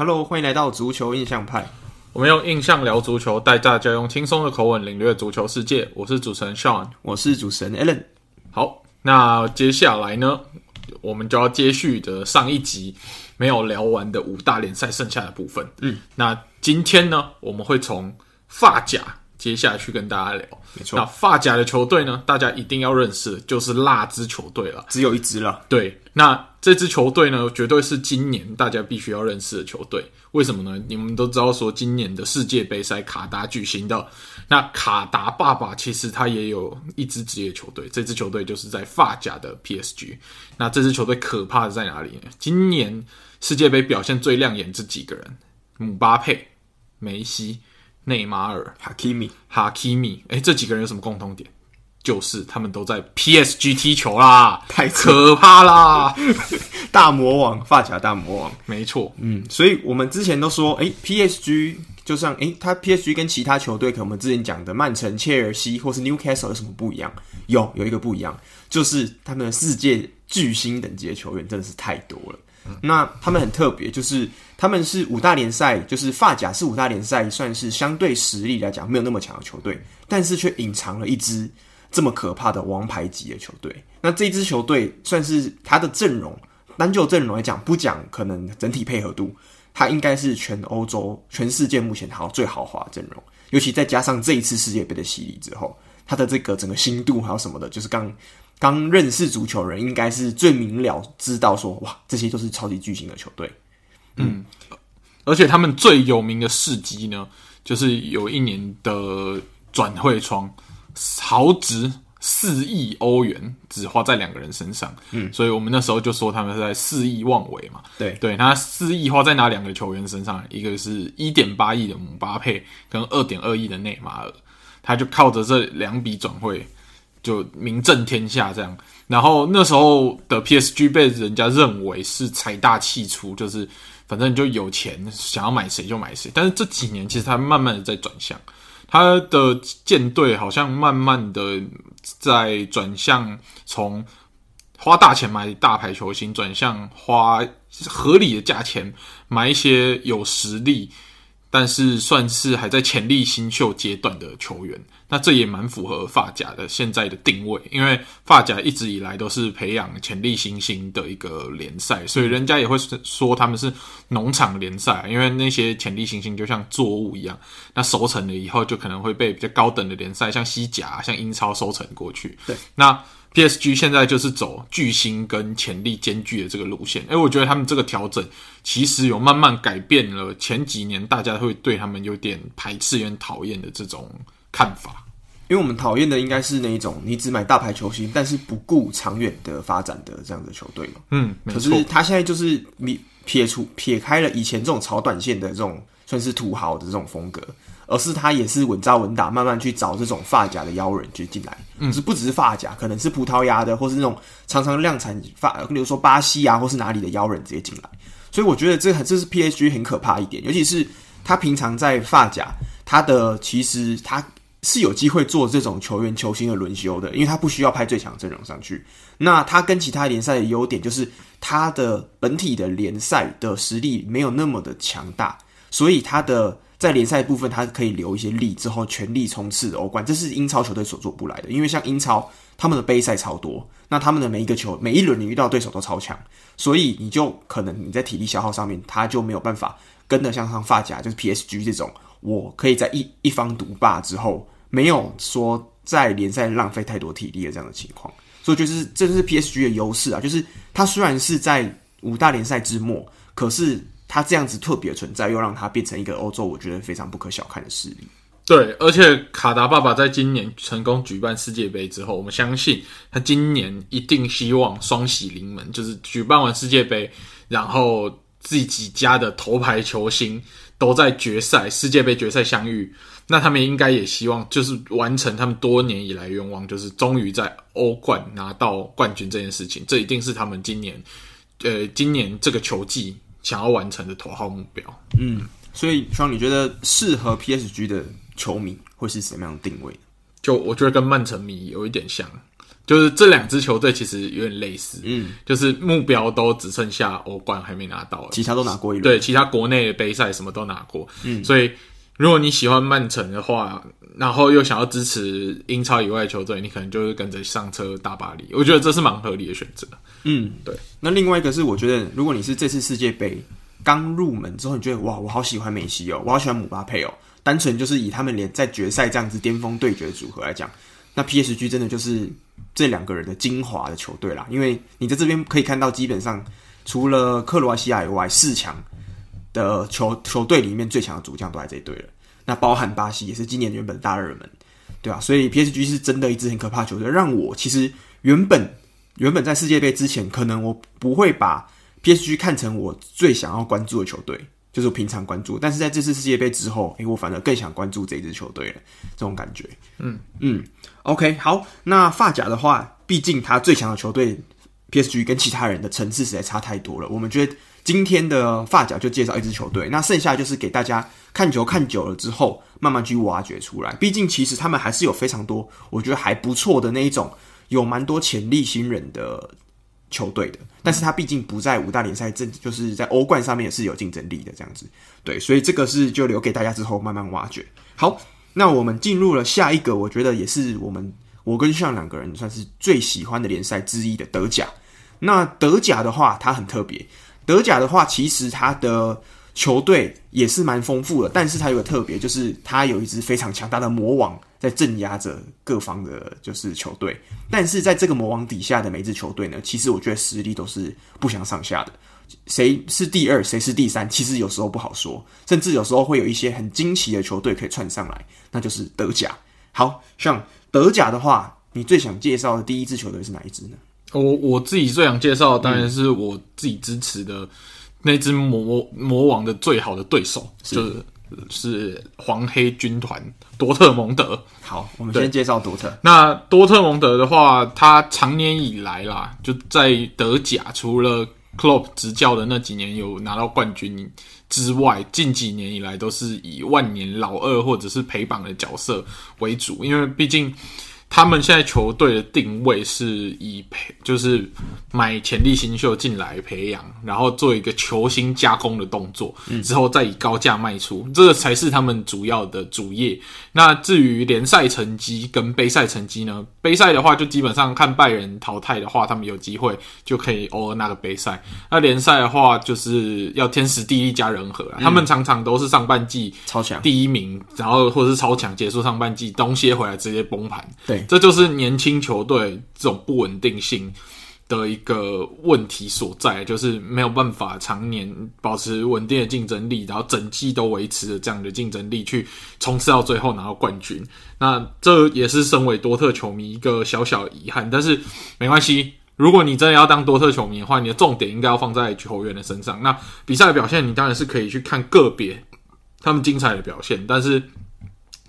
Hello，欢迎来到足球印象派。我们用印象聊足球，带大家用轻松的口吻领略足球世界。我是主持人 Sean，我是主持人 Alan。好，那接下来呢，我们就要接续的上一集没有聊完的五大联赛剩下的部分。嗯，那今天呢，我们会从法甲。接下去跟大家聊，没错。那法甲的球队呢，大家一定要认识的就是那支球队了，只有一支了。对，那这支球队呢，绝对是今年大家必须要认识的球队。为什么呢？你们都知道说，今年的世界杯赛卡达举行的，那卡达爸爸其实他也有一支职业球队，这支球队就是在发甲的 PSG。那这支球队可怕的在哪里呢？今年世界杯表现最亮眼这几个人：姆巴佩、梅西。内马尔、哈基米、哈基米，哎，这几个人有什么共同点？就是他们都在 PSG 踢球啦，太可怕啦！大魔王，发甲大魔王，没错。嗯，所以我们之前都说，哎，PSG 就像，哎，他 PSG 跟其他球队，可能我们之前讲的曼城、切尔西或是 Newcastle 有什么不一样？有，有一个不一样，就是他们的世界巨星等级的球员真的是太多了。那他们很特别，就是他们是五大联赛，就是发甲是五大联赛，算是相对实力来讲没有那么强的球队，但是却隐藏了一支这么可怕的王牌级的球队。那这支球队算是他的阵容，单就阵容来讲，不讲可能整体配合度，他应该是全欧洲、全世界目前好最豪华的阵容。尤其再加上这一次世界杯的洗礼之后，他的这个整个心度还有什么的，就是刚。刚认识足球人应该是最明了知道说，哇，这些都是超级巨星的球队。嗯，而且他们最有名的事迹呢，就是有一年的转会窗，豪值四亿欧元只花在两个人身上。嗯，所以我们那时候就说他们是在肆意妄为嘛。对对，他四亿花在哪两个球员身上？一个是一点八亿的姆巴佩，跟二点二亿的内马尔，他就靠着这两笔转会。就名震天下这样，然后那时候的 PSG 被人家认为是财大气粗，就是反正就有钱，想要买谁就买谁。但是这几年其实他慢慢的在转向，他的舰队好像慢慢的在转向，从花大钱买大牌球星，转向花合理的价钱买一些有实力。但是算是还在潜力新秀阶段的球员，那这也蛮符合发甲的现在的定位，因为发甲一直以来都是培养潜力新星的一个联赛，所以人家也会说他们是农场联赛，因为那些潜力新星就像作物一样，那熟成了以后就可能会被比较高等的联赛，像西甲、像英超收成过去。对，那。PSG 现在就是走巨星跟潜力兼具的这个路线，诶，我觉得他们这个调整其实有慢慢改变了前几年大家会对他们有点排斥、有点讨厌的这种看法。因为我们讨厌的应该是那一种你只买大牌球星，但是不顾长远的发展的这样的球队嘛。嗯，可是他现在就是你撇除撇开了以前这种炒短线的这种算是土豪的这种风格。而是他也是稳扎稳打，慢慢去找这种发夹的妖人就进来，嗯，是不只是发夹，可能是葡萄牙的，或是那种常常量产发，比如说巴西啊，或是哪里的妖人直接进来。所以我觉得这这是 PSG 很可怕一点，尤其是他平常在发夹，他的其实他是有机会做这种球员球星的轮休的，因为他不需要派最强阵容上去。那他跟其他联赛的优点就是他的本体的联赛的实力没有那么的强大，所以他的。在联赛部分，他可以留一些力，之后全力冲刺欧冠，这是英超球队所做不来的。因为像英超，他们的杯赛超多，那他们的每一个球，每一轮你遇到对手都超强，所以你就可能你在体力消耗上面，他就没有办法跟得像上发夹，就是 PSG 这种，我可以在一一方独霸之后，没有说在联赛浪费太多体力的这样的情况。所以就是这就是 PSG 的优势啊，就是他虽然是在五大联赛之末，可是。他这样子特别存在，又让他变成一个欧洲，我觉得非常不可小看的势力。对，而且卡达爸爸在今年成功举办世界杯之后，我们相信他今年一定希望双喜临门，就是举办完世界杯，然后自己家的头牌球星都在决赛世界杯决赛相遇，那他们应该也希望就是完成他们多年以来愿望，就是终于在欧冠拿到冠军这件事情，这一定是他们今年，呃，今年这个球季。想要完成的头号目标，嗯，所以双，你觉得适合 PSG 的球迷会是什么样的定位？就我觉得跟曼城迷有一点像，就是这两支球队其实有点类似，嗯，就是目标都只剩下欧冠还没拿到了，其他都拿过一轮，对，其他国内的杯赛什么都拿过，嗯，所以如果你喜欢曼城的话，然后又想要支持英超以外的球队，你可能就是跟着上车大巴黎，我觉得这是蛮合理的选择，嗯，对。那另外一个是，我觉得如果你是这次世界杯刚入门之后，你觉得哇，我好喜欢梅西哦，我好喜欢姆巴佩哦。单纯就是以他们连在决赛这样子巅峰对决的组合来讲，那 PSG 真的就是这两个人的精华的球队啦。因为你在这边可以看到，基本上除了克罗埃西亚以外，四强的球球队里面最强的主将都在这一队了。那包含巴西也是今年原本大热门，对吧、啊？所以 PSG 是真的一支很可怕的球队。让我其实原本原本在世界杯之前，可能我不会把 PSG 看成我最想要关注的球队。就是我平常关注，但是在这次世界杯之后，诶、欸，我反而更想关注这一支球队了，这种感觉。嗯嗯，OK，好，那发甲的话，毕竟他最强的球队 PSG 跟其他人的层次实在差太多了。我们觉得今天的法甲就介绍一支球队，那剩下就是给大家看球看久了之后，慢慢去挖掘出来。毕竟其实他们还是有非常多，我觉得还不错的那一种，有蛮多潜力新人的。球队的，但是他毕竟不在五大联赛，这就是在欧冠上面也是有竞争力的这样子，对，所以这个是就留给大家之后慢慢挖掘。好，那我们进入了下一个，我觉得也是我们我跟上两个人算是最喜欢的联赛之一的德甲。那德甲的话，它很特别，德甲的话，其实它的球队也是蛮丰富的，但是它有个特别，就是它有一支非常强大的魔王。在镇压着各方的，就是球队，但是在这个魔王底下的每支球队呢，其实我觉得实力都是不相上下的。谁是第二，谁是第三，其实有时候不好说，甚至有时候会有一些很惊奇的球队可以窜上来，那就是德甲。好，像德甲的话，你最想介绍的第一支球队是哪一支呢？我我自己最想介绍的当然是我自己支持的那支魔魔王的最好的对手，是就是。是黄黑军团多特蒙德。好，我们先介绍多特。那多特蒙德的话，他长年以来啦，就在德甲，除了 Klopp 执教的那几年有拿到冠军之外，近几年以来都是以万年老二或者是陪榜的角色为主，因为毕竟。他们现在球队的定位是以培，就是买潜力新秀进来培养，然后做一个球星加工的动作，之后再以高价卖出，这个才是他们主要的主业。那至于联赛成绩跟杯赛成绩呢？杯赛的话，就基本上看拜仁淘汰的话，他们有机会就可以偶尔拿个杯赛。那联赛的话，就是要天时地利加人和，他们常常都是上半季超强第一名，然后或者是超强结束上半季东歇回来直接崩盘。对。这就是年轻球队这种不稳定性的一个问题所在，就是没有办法常年保持稳定的竞争力，然后整季都维持着这样的竞争力去冲刺到最后拿到冠军。那这也是身为多特球迷一个小小遗憾，但是没关系。如果你真的要当多特球迷的话，你的重点应该要放在球员的身上。那比赛的表现，你当然是可以去看个别他们精彩的表现，但是。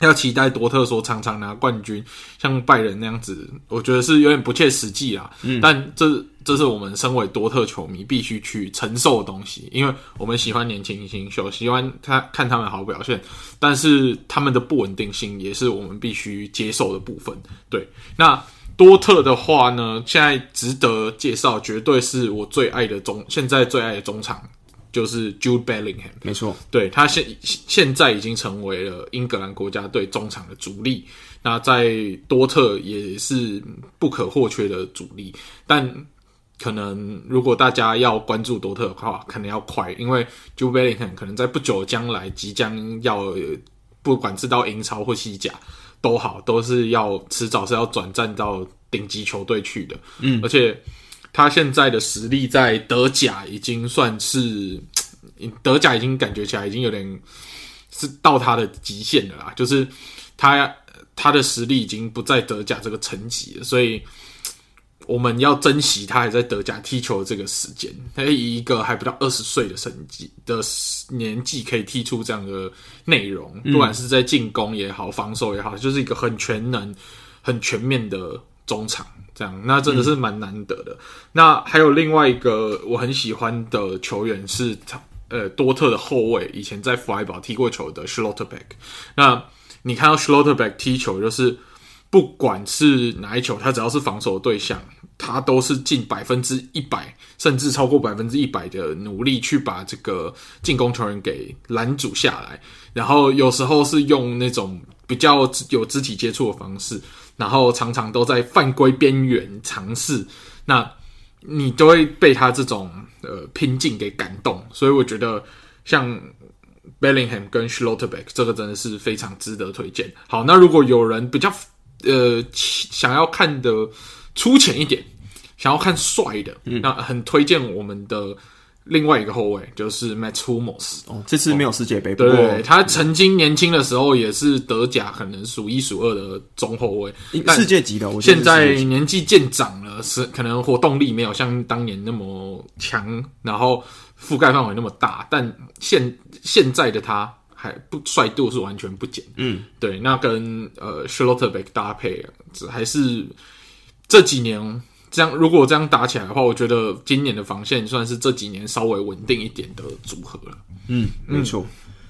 要期待多特说常常拿冠军，像拜仁那样子，我觉得是有点不切实际啊。嗯，但这这是我们身为多特球迷必须去承受的东西，因为我们喜欢年轻新秀，喜欢他看他们好表现，但是他们的不稳定性也是我们必须接受的部分。对，那多特的话呢，现在值得介绍，绝对是我最爱的中，现在最爱的中场。就是 Jude Bellingham，没错，对，他现现在已经成为了英格兰国家队中场的主力，那在多特也是不可或缺的主力。但可能如果大家要关注多特的话，可能要快，因为 Jude Bellingham 可能在不久将来即将要，不管是到英超或西甲都好，都是要迟早是要转战到顶级球队去的。嗯，而且。他现在的实力在德甲已经算是，德甲已经感觉起来已经有点是到他的极限了啦，就是他他的实力已经不在德甲这个层级了，所以我们要珍惜他还在德甲踢球的这个时间。他以一个还不到二十岁的成绩的年纪，可以踢出这样的内容，不管是在进攻也好，防守也好，就是一个很全能、很全面的中场。这样，那真的是蛮难得的。那还有另外一个我很喜欢的球员是，呃，多特的后卫，以前在弗莱堡踢过球的 Schlotterbeck。那你看到 Schlotterbeck 踢球，就是不管是哪一球，他只要是防守的对象，他都是尽百分之一百，甚至超过百分之一百的努力去把这个进攻球员给拦阻下来。然后有时候是用那种比较有肢体接触的方式，然后常常都在犯规边缘尝试。那你都会被他这种呃拼劲给感动。所以我觉得像。Bellingham 跟 Schlotterbeck 这个真的是非常值得推荐。好，那如果有人比较呃想要看的粗浅一点，想要看帅的，嗯，那很推荐我们的另外一个后卫，就是 Matt Hummels，。哦，这次没有世界杯，对，他曾经年轻的时候也是德甲可能数一数二的中后卫，世界级的。我现在年纪渐长了，是可能活动力没有像当年那么强，然后。覆盖范围那么大，但现现在的他还不帅度是完全不减。嗯，对，那跟呃 Schlotterbeck 搭配，还是这几年这样。如果这样打起来的话，我觉得今年的防线算是这几年稍微稳定一点的组合了。嗯，没错。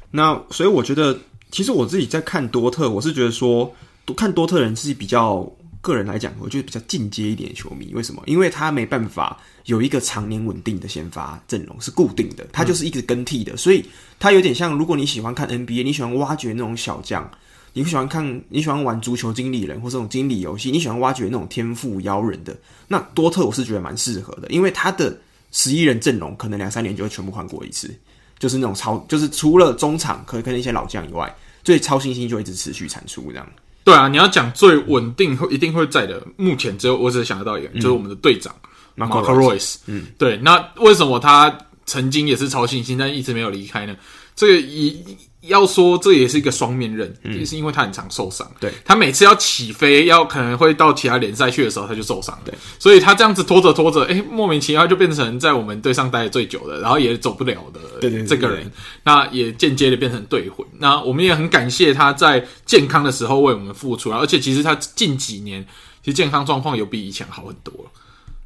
那所以我觉得，其实我自己在看多特，我是觉得说，看多特人是比较。个人来讲，我觉得比较进阶一点球迷，为什么？因为他没办法有一个常年稳定的先发阵容是固定的，他就是一直更替的，所以他有点像，如果你喜欢看 NBA，你喜欢挖掘那种小将，你不喜欢看，你喜欢玩足球经理人或这种经理游戏，你喜欢挖掘那种天赋妖人的，那多特我是觉得蛮适合的，因为他的十一人阵容可能两三年就会全部换过一次，就是那种超，就是除了中场可以跟一些老将以外，最超新星就一直持续产出这样。对啊，你要讲最稳定会一定会在的，目前只有我只想得到一个，嗯、就是我们的队长 Marco Reus。嗯，对，那为什么他曾经也是超新星，但一直没有离开呢？这个一。要说这也是一个双面刃，嗯、也是因为他很常受伤。对，他每次要起飞，要可能会到其他联赛去的时候，他就受伤。对，所以他这样子拖着拖着，哎，莫名其妙就变成在我们队上待的最久的，然后也走不了的。这个人，那也间接的变成队魂。那我们也很感谢他在健康的时候为我们付出，而且其实他近几年其实健康状况有比以前好很多了。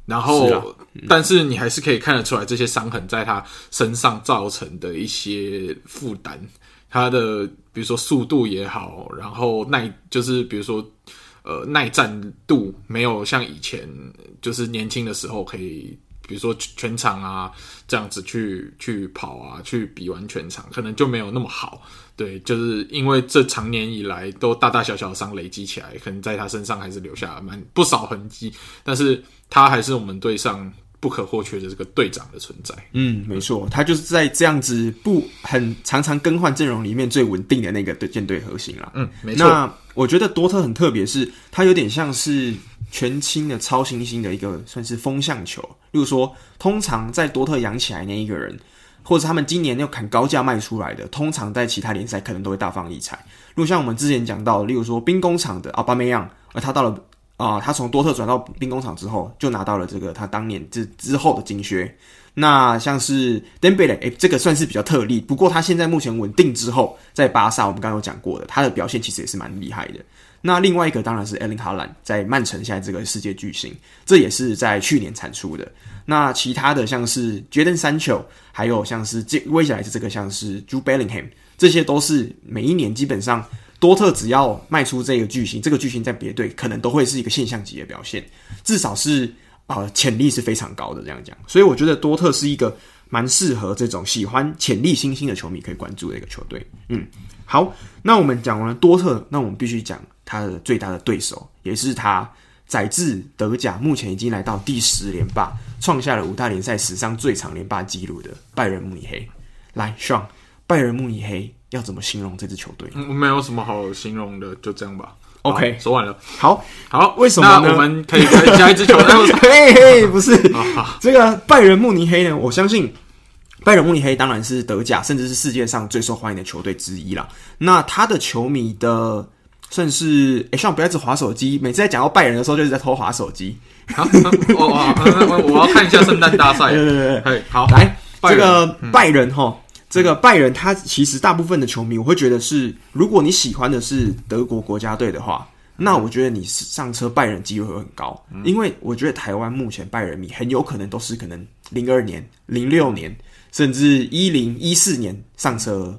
然后，是啊嗯、但是你还是可以看得出来这些伤痕在他身上造成的一些负担。他的比如说速度也好，然后耐就是比如说呃耐战度没有像以前就是年轻的时候可以，比如说全场啊这样子去去跑啊去比完全场，可能就没有那么好。对，就是因为这长年以来都大大小小的伤累积起来，可能在他身上还是留下蛮不少痕迹。但是他还是我们队上。不可或缺的这个队长的存在，嗯，没错，他就是在这样子不很常常更换阵容里面最稳定的那个队舰队核心啦。嗯，没错。那我觉得多特很特别，是他有点像是全新的超新星的一个算是风向球。例如说，通常在多特养起来那一个人，或者他们今年要砍高价卖出来的，通常在其他联赛可能都会大放异彩。如果像我们之前讲到的，例如说兵工厂的奥巴梅扬，而他到了。啊、他从多特转到兵工厂之后，就拿到了这个他当年之之后的金靴。那像是 Dembele，诶，这个算是比较特例。不过他现在目前稳定之后，在巴萨，我们刚刚有讲过的，他的表现其实也是蛮厉害的。那另外一个当然是 Erling Haaland，在曼城现在这个世界巨星，这也是在去年产出的。那其他的像是 Jaden Sancho，还有像是这未来的这个像是 Jude Bellingham，这些都是每一年基本上。多特只要卖出这个巨星，这个巨星在别队可能都会是一个现象级的表现，至少是呃潜力是非常高的这样讲。所以我觉得多特是一个蛮适合这种喜欢潜力新星的球迷可以关注的一个球队。嗯，好，那我们讲完了多特，那我们必须讲他的最大的对手，也是他载至德甲目前已经来到第十连霸，创下了五大联赛史上最长连霸纪录的拜仁慕尼黑。来上拜仁慕尼黑。要怎么形容这支球队？嗯，没有什么好形容的，就这样吧。OK，说完了。好，好，为什么呢？我们可以再加一支球 队。嘿嘿，不是这个拜仁慕尼黑呢？我相信拜仁慕尼黑当然是德甲，甚至是世界上最受欢迎的球队之一啦。那他的球迷的算是，哎，希望不要一直划手机。每次在讲到拜仁的时候，就是在偷划手机。好，哦，我要看一下圣诞大赛。对对对对，好，来这个拜仁哈。这个拜仁，他其实大部分的球迷，我会觉得是，如果你喜欢的是德国国家队的话，那我觉得你上车拜仁机会会很高，因为我觉得台湾目前拜仁迷很有可能都是可能零二年、零六年，甚至一零一四年上车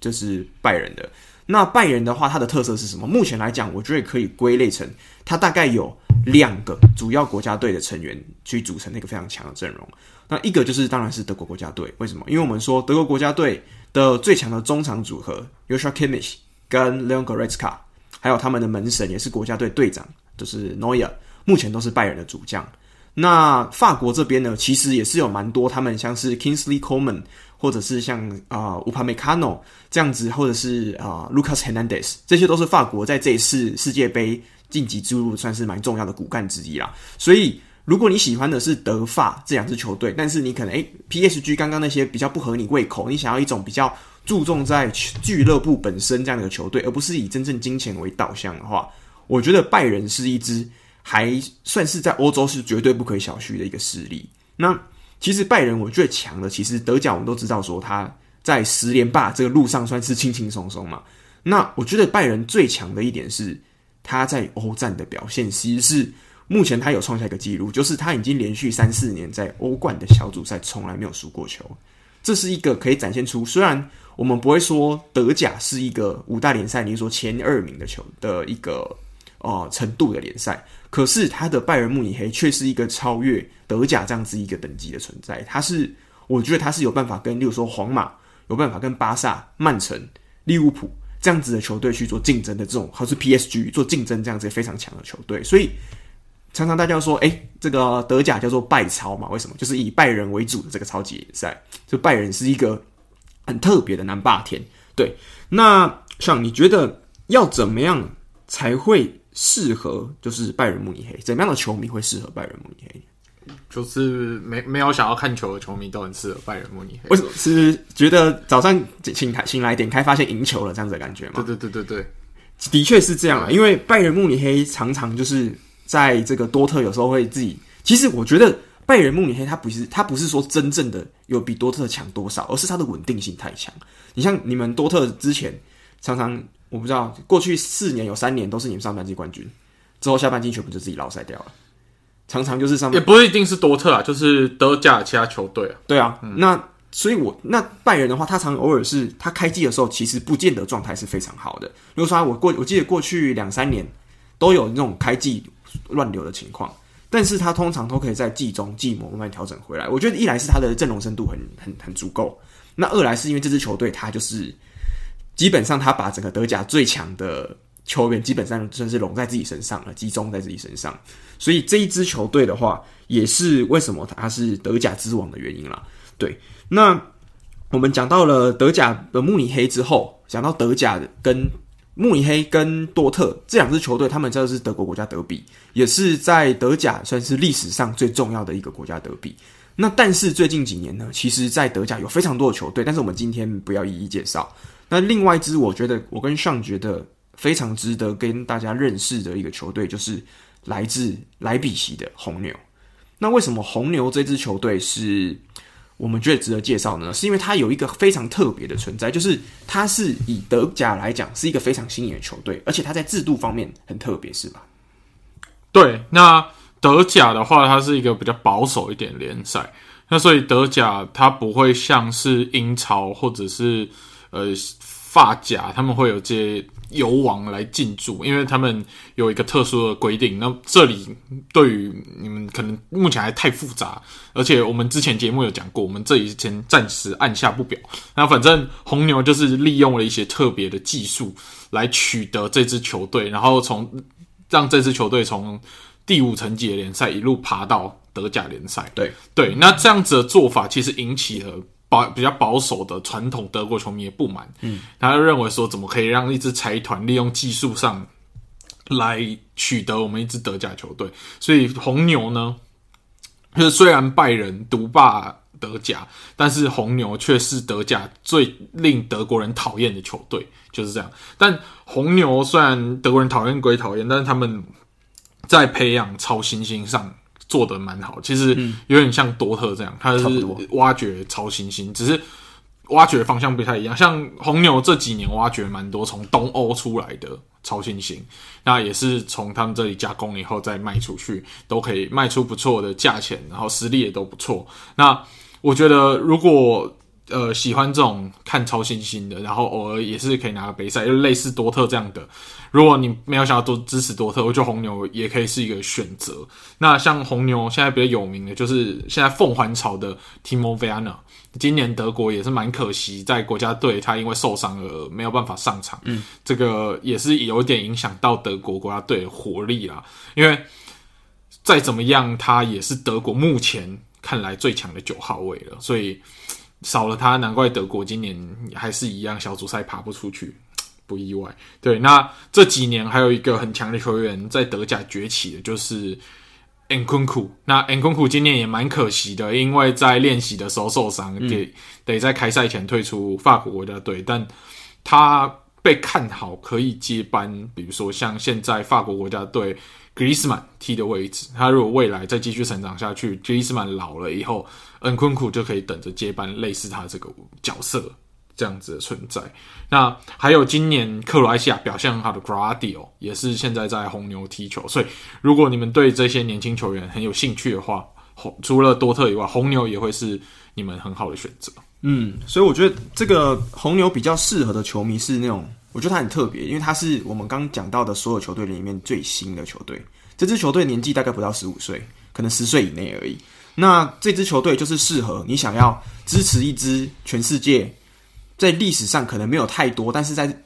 就是拜仁的。那拜仁的话，它的特色是什么？目前来讲，我觉得可以归类成它大概有两个主要国家队的成员去组成那个非常强的阵容。那一个就是当然是德国国家队，为什么？因为我们说德国国家队的最强的中场组合，Yoshakimich 跟 Leon Goretzka，还有他们的门神也是国家队队长，就是 Neuer，目前都是拜仁的主将。那法国这边呢，其实也是有蛮多他们像是 Kingsley Coleman，。或者是像啊乌帕梅卡诺这样子，或者是啊 Lucas Hernandez，，这些都是法国在这一次世界杯晋级之路算是蛮重要的骨干之一啦。所以，如果你喜欢的是德法这两支球队，但是你可能诶、PSG 刚刚那些比较不合你胃口，你想要一种比较注重在俱乐部本身这样的球队，而不是以真正金钱为导向的话，我觉得拜仁是一支还算是在欧洲是绝对不可以小觑的一个势力。那。其实拜仁我最强的，其实德甲我们都知道说他在十连霸这个路上算是轻轻松松嘛。那我觉得拜仁最强的一点是他在欧战的表现，其实是目前他有创下一个纪录，就是他已经连续三四年在欧冠的小组赛从来没有输过球。这是一个可以展现出，虽然我们不会说德甲是一个五大联赛，你说前二名的球的一个呃程度的联赛。可是他的拜仁慕尼黑却是一个超越德甲这样子一个等级的存在。他是，我觉得他是有办法跟，例如说皇马有办法跟巴萨、曼城、利物浦这样子的球队去做竞争的这种，还是 PSG 做竞争这样子非常强的球队。所以常常大家说，哎、欸，这个德甲叫做拜超嘛？为什么？就是以拜仁为主的这个超级联赛，就拜仁是一个很特别的南霸天。对，那像你觉得要怎么样才会？适合就是拜仁慕尼黑，怎么样的球迷会适合拜仁慕尼黑？就是没没有想要看球的球迷都很适合拜仁慕尼黑。为什么？是觉得早上醒开醒来点开发现赢球了这样子的感觉吗？对对对对对，的确是这样啊。因为拜仁慕尼黑常常就是在这个多特有时候会自己，其实我觉得拜仁慕尼黑他不是他不是说真正的有比多特强多少，而是他的稳定性太强。你像你们多特之前常常。我不知道，过去四年有三年都是你们上半季冠军，之后下半季全部就自己落赛掉了。常常就是上面，也不一定是多特啊，就是德甲其他球队啊。对啊，嗯、那所以我那拜仁的话，他常偶尔是他开季的时候，其实不见得状态是非常好的。比如说我过，我记得过去两三年都有那种开季乱流的情况，但是他通常都可以在季中季末慢慢调整回来。我觉得一来是他的阵容深度很很很足够，那二来是因为这支球队他就是。基本上，他把整个德甲最强的球员基本上算是拢在自己身上了，集中在自己身上。所以这一支球队的话，也是为什么他是德甲之王的原因啦。对，那我们讲到了德甲的慕尼黑之后，讲到德甲跟慕尼黑跟多特这两支球队，他们这是德国国家德比，也是在德甲算是历史上最重要的一个国家德比。那但是最近几年呢，其实，在德甲有非常多的球队，但是我们今天不要一一介绍。那另外一支，我觉得我跟上觉得非常值得跟大家认识的一个球队，就是来自莱比锡的红牛。那为什么红牛这支球队是我们觉得值得介绍呢？是因为它有一个非常特别的存在，就是它是以德甲来讲是一个非常新颖的球队，而且它在制度方面很特别，是吧？对，那德甲的话，它是一个比较保守一点联赛，那所以德甲它不会像是英超或者是。呃，法甲他们会有这游王来进驻，因为他们有一个特殊的规定。那这里对于你们可能目前还太复杂，而且我们之前节目有讲过，我们这里先暂时按下不表。那反正红牛就是利用了一些特别的技术来取得这支球队，然后从让这支球队从第五层级的联赛一路爬到德甲联赛。对对，那这样子的做法其实引起了。保比较保守的传统德国球迷也不满，嗯，他就认为说，怎么可以让一支财团利用技术上来取得我们一支德甲球队？所以红牛呢，就是虽然拜仁独霸德甲，但是红牛却是德甲最令德国人讨厌的球队，就是这样。但红牛虽然德国人讨厌归讨厌，但是他们在培养超新星上。做的蛮好，其实有点像多特这样，他、嗯、是挖掘超新星，只是挖掘方向不太一样。像红牛这几年挖掘蛮多从东欧出来的超新星，那也是从他们这里加工以后再卖出去，都可以卖出不错的价钱，然后实力也都不错。那我觉得如果呃喜欢这种看超新星的，然后偶尔也是可以拿个杯赛，就类似多特这样的。如果你没有想要多支持多特，我觉得红牛也可以是一个选择。那像红牛现在比较有名的就是现在凤凰巢的 Timo Werner，今年德国也是蛮可惜，在国家队他因为受伤而没有办法上场。嗯，这个也是有点影响到德国国家队的活力啦。因为再怎么样，他也是德国目前看来最强的九号位了，所以少了他，难怪德国今年还是一样小组赛爬不出去。不意外，对。那这几年还有一个很强的球员在德甲崛起的，就是 Nkunku。那 Nkunku 今年也蛮可惜的，因为在练习的时候受伤，得、嗯、得在开赛前退出法国国家队。但他被看好可以接班，比如说像现在法国国家队 Griezmann 踢的位置，他如果未来再继续成长下去，Griezmann 老了以后，Nkunku 就可以等着接班，类似他这个角色。这样子的存在，那还有今年克罗埃西亚表现很好的 g r a d i o 也是现在在红牛踢球。所以，如果你们对这些年轻球员很有兴趣的话，红除了多特以外，红牛也会是你们很好的选择。嗯，所以我觉得这个红牛比较适合的球迷是那种，我觉得他很特别，因为他是我们刚讲到的所有球队里面最新的球队。这支球队年纪大概不到十五岁，可能十岁以内而已。那这支球队就是适合你想要支持一支全世界。在历史上可能没有太多，但是在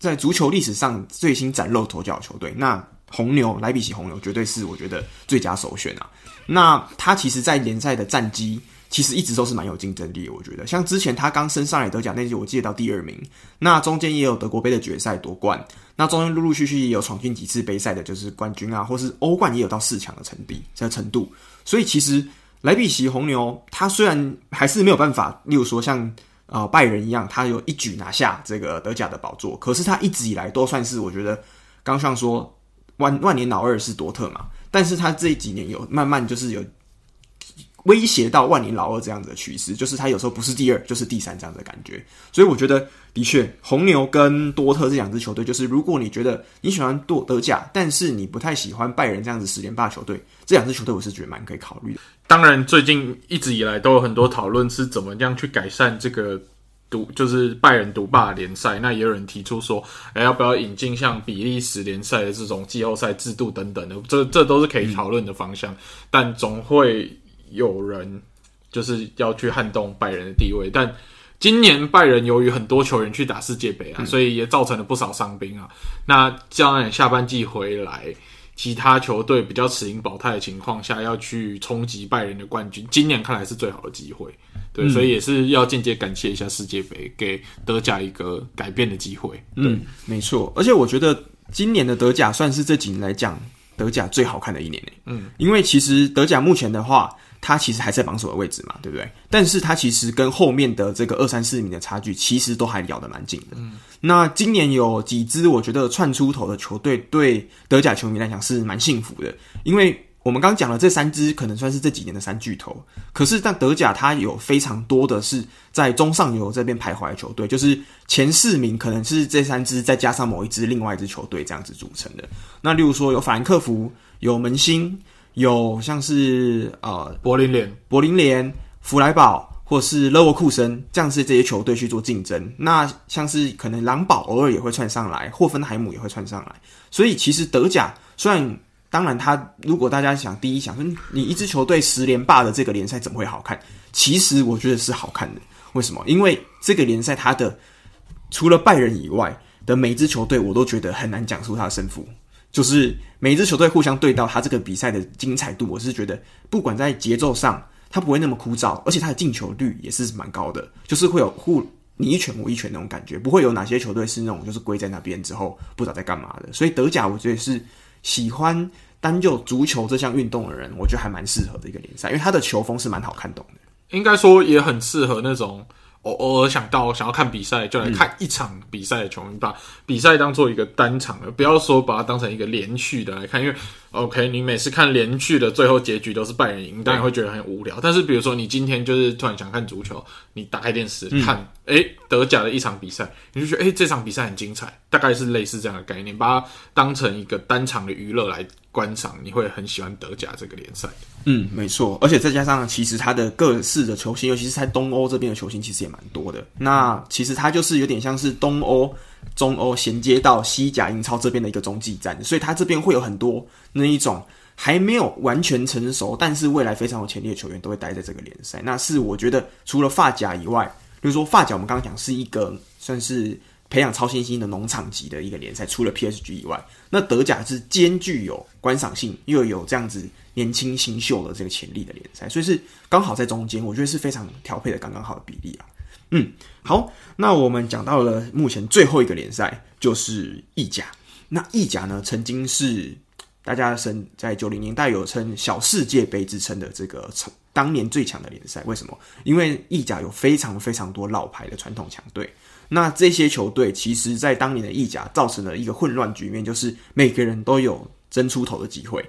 在足球历史上最新崭露头角的球队，那红牛莱比锡红牛绝对是我觉得最佳首选啊。那他其实，在联赛的战绩其实一直都是蛮有竞争力，我觉得。像之前他刚升上来得奖那届，我记得到第二名。那中间也有德国杯的决赛夺冠，那中间陆陆续续也有闯进几次杯赛的，就是冠军啊，或是欧冠也有到四强的成绩，这程度。所以其实莱比锡红牛，他虽然还是没有办法，例如说像。呃，拜仁一样，他有一举拿下这个德甲的宝座。可是他一直以来都算是，我觉得刚像说万万年老二是多特嘛，但是他这几年有慢慢就是有威胁到万年老二这样子的趋势，就是他有时候不是第二就是第三这样子的感觉。所以我觉得的确，红牛跟多特这两支球队，就是如果你觉得你喜欢多德甲，但是你不太喜欢拜仁这样子十连霸球队，这两支球队我是觉得蛮可以考虑的。当然，最近一直以来都有很多讨论是怎么样去改善这个独，就是拜仁独霸联赛。那也有人提出说，哎，要不要引进像比利时联赛的这种季后赛制度等等的？这这都是可以讨论的方向。嗯、但总会有人就是要去撼动拜仁的地位。但今年拜仁由于很多球员去打世界杯啊，嗯、所以也造成了不少伤兵啊。那将来下半季回来。其他球队比较持盈保泰的情况下，要去冲击拜仁的冠军，今年看来是最好的机会。对，嗯、所以也是要间接感谢一下世界杯，给德甲一个改变的机会。嗯，没错。而且我觉得今年的德甲算是这几年来讲德甲最好看的一年。嗯，因为其实德甲目前的话。他其实还在榜首的位置嘛，对不对？但是他其实跟后面的这个二三四名的差距，其实都还咬得蛮紧的。嗯，那今年有几支我觉得窜出头的球队，对德甲球迷来讲是蛮幸福的，因为我们刚讲了这三支可能算是这几年的三巨头。可是，但德甲它有非常多的是在中上游这边徘徊的球队，就是前四名可能是这三支再加上某一支另外一支球队这样子组成的。那例如说有法兰克福，有门兴。有像是呃柏林联、柏林联、弗莱堡或是勒沃库森这样子这些球队去做竞争。那像是可能狼堡偶尔也会窜上来，霍芬海姆也会窜上来。所以其实德甲虽然当然，他如果大家想第一想说你一支球队十连霸的这个联赛怎么会好看？其实我觉得是好看的。为什么？因为这个联赛它的除了拜仁以外的每一支球队，我都觉得很难讲出它的胜负。就是每支球队互相对到，他这个比赛的精彩度，我是觉得不管在节奏上，他不会那么枯燥，而且他的进球率也是蛮高的，就是会有互你一拳我一拳那种感觉，不会有哪些球队是那种就是归在那边之后不知道在干嘛的。所以德甲我觉得是喜欢单就足球这项运动的人，我觉得还蛮适合的一个联赛，因为他的球风是蛮好看懂的，应该说也很适合那种。偶偶尔想到想要看比赛，就来看一场比赛的球迷，把比赛当做一个单场的，不要说把它当成一个连续的来看。因为 OK，你每次看连续的最后结局都是拜仁赢，当然会觉得很无聊。但是比如说你今天就是突然想看足球，你打开电视看，哎、嗯，德甲的一场比赛，你就觉得哎，这场比赛很精彩，大概是类似这样的概念，把它当成一个单场的娱乐来观赏，你会很喜欢德甲这个联赛。嗯，没错，而且再加上其实它的各式的球星，尤其是在东欧这边的球星，其实也蛮多的。那其实它就是有点像是东欧、中欧衔接到西甲英超这边的一个中继站，所以它这边会有很多那一种还没有完全成熟，但是未来非常有潜力的球员都会待在这个联赛。那是我觉得除了法甲以外，比如说法甲，我们刚刚讲是一个算是。培养超新星的农场级的一个联赛，除了 PSG 以外，那德甲是兼具有观赏性又有这样子年轻新秀的这个潜力的联赛，所以是刚好在中间，我觉得是非常调配的刚刚好的比例啊。嗯，好，那我们讲到了目前最后一个联赛就是意甲，那意甲呢曾经是大家生在九零年代有称小世界杯之称的这个当年最强的联赛，为什么？因为意甲有非常非常多老牌的传统强队。那这些球队其实，在当年的意甲造成了一个混乱局面，就是每个人都有争出头的机会。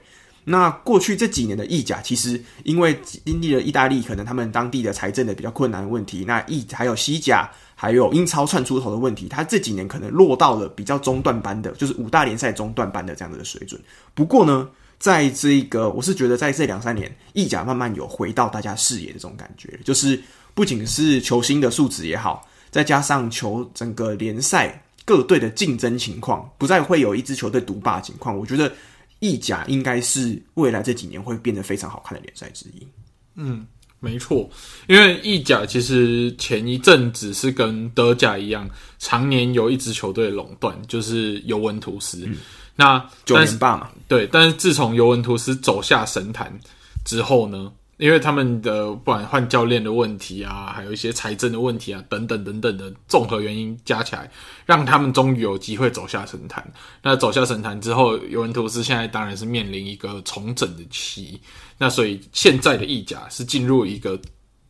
那过去这几年的意甲，其实因为经历了意大利可能他们当地的财政的比较困难的问题，那意还有西甲还有英超窜出头的问题，他这几年可能落到了比较中段班的，就是五大联赛中段班的这样子的水准。不过呢，在这个我是觉得在这两三年，意甲慢慢有回到大家视野的这种感觉，就是不仅是球星的素质也好。再加上球整个联赛各队的竞争情况，不再会有一支球队独霸情况。我觉得意甲应该是未来这几年会变得非常好看的联赛之一。嗯，没错，因为意甲其实前一阵子是跟德甲一样，常年有一支球队垄断，就是尤文图斯。嗯、那九连霸嘛，对。但是自从尤文图斯走下神坛之后呢？因为他们的不管换教练的问题啊，还有一些财政的问题啊，等等等等的综合原因加起来，让他们终于有机会走下神坛。那走下神坛之后，尤文图斯现在当然是面临一个重整的期。那所以现在的意甲是进入一个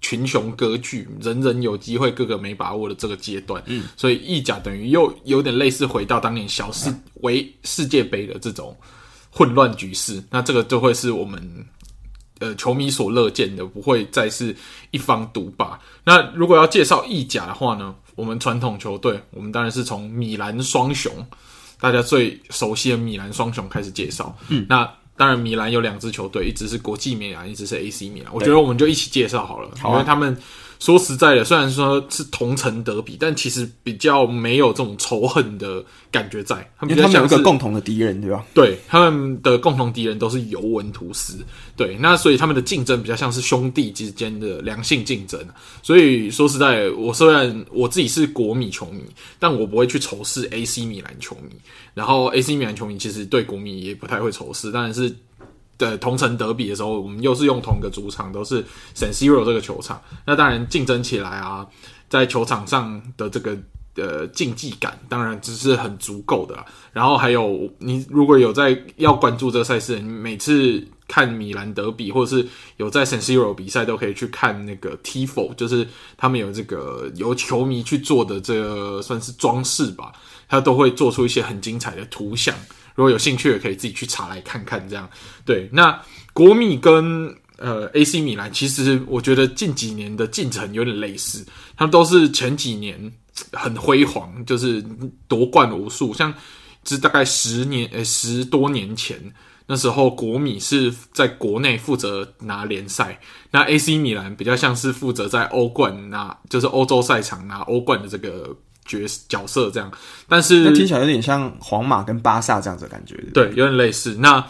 群雄割据，人人有机会，个个没把握的这个阶段。嗯，所以意甲等于又有点类似回到当年小世为世界杯的这种混乱局势。那这个就会是我们。呃，球迷所乐见的，不会再是一方独霸。那如果要介绍意甲的话呢，我们传统球队，我们当然是从米兰双雄，大家最熟悉的米兰双雄开始介绍。嗯，那当然米兰有两支球队，一支是国际米兰，一支是 AC 米兰。我觉得我们就一起介绍好了，好啊，因为他们。说实在的，虽然说是同城德比，但其实比较没有这种仇恨的感觉在。他们比较像是，因为他们有一个共同的敌人，对吧？对，他们的共同敌人都是尤文图斯。对，那所以他们的竞争比较像是兄弟之间的良性竞争。所以说实在，我虽然我自己是国米球迷，但我不会去仇视 AC 米兰球迷。然后 AC 米兰球迷其实对国米也不太会仇视，当然是。的同城德比的时候，我们又是用同一个主场，都是 San Siro 这个球场。那当然竞争起来啊，在球场上的这个呃竞技感，当然只是很足够的。然后还有，你如果有在要关注这个赛事，你每次看米兰德比，或者是有在 San Siro 比赛，都可以去看那个 Tifo，就是他们有这个由球迷去做的这个算是装饰吧，他都会做出一些很精彩的图像。如果有兴趣，也可以自己去查来看看。这样对，那国米跟呃 AC 米兰，其实我觉得近几年的进程有点类似，他们都是前几年很辉煌，就是夺冠无数。像这大概十年呃十多年前，那时候国米是在国内负责拿联赛，那 AC 米兰比较像是负责在欧冠拿，就是欧洲赛场拿欧冠的这个。角角色这样，但是那听起来有点像皇马跟巴萨这样子的感觉，对，有点类似。那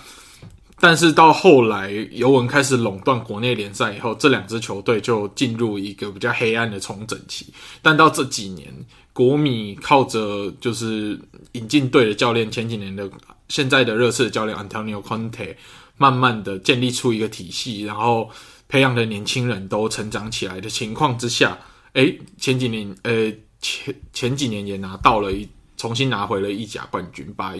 但是到后来尤文开始垄断国内联赛以后，这两支球队就进入一个比较黑暗的重整期。但到这几年，国米靠着就是引进队的教练，前几年的现在的热刺的教练 Antonio Conte，慢慢的建立出一个体系，然后培养的年轻人都成长起来的情况之下，诶，前几年，呃。前前几年也拿到了一重新拿回了意甲冠军，把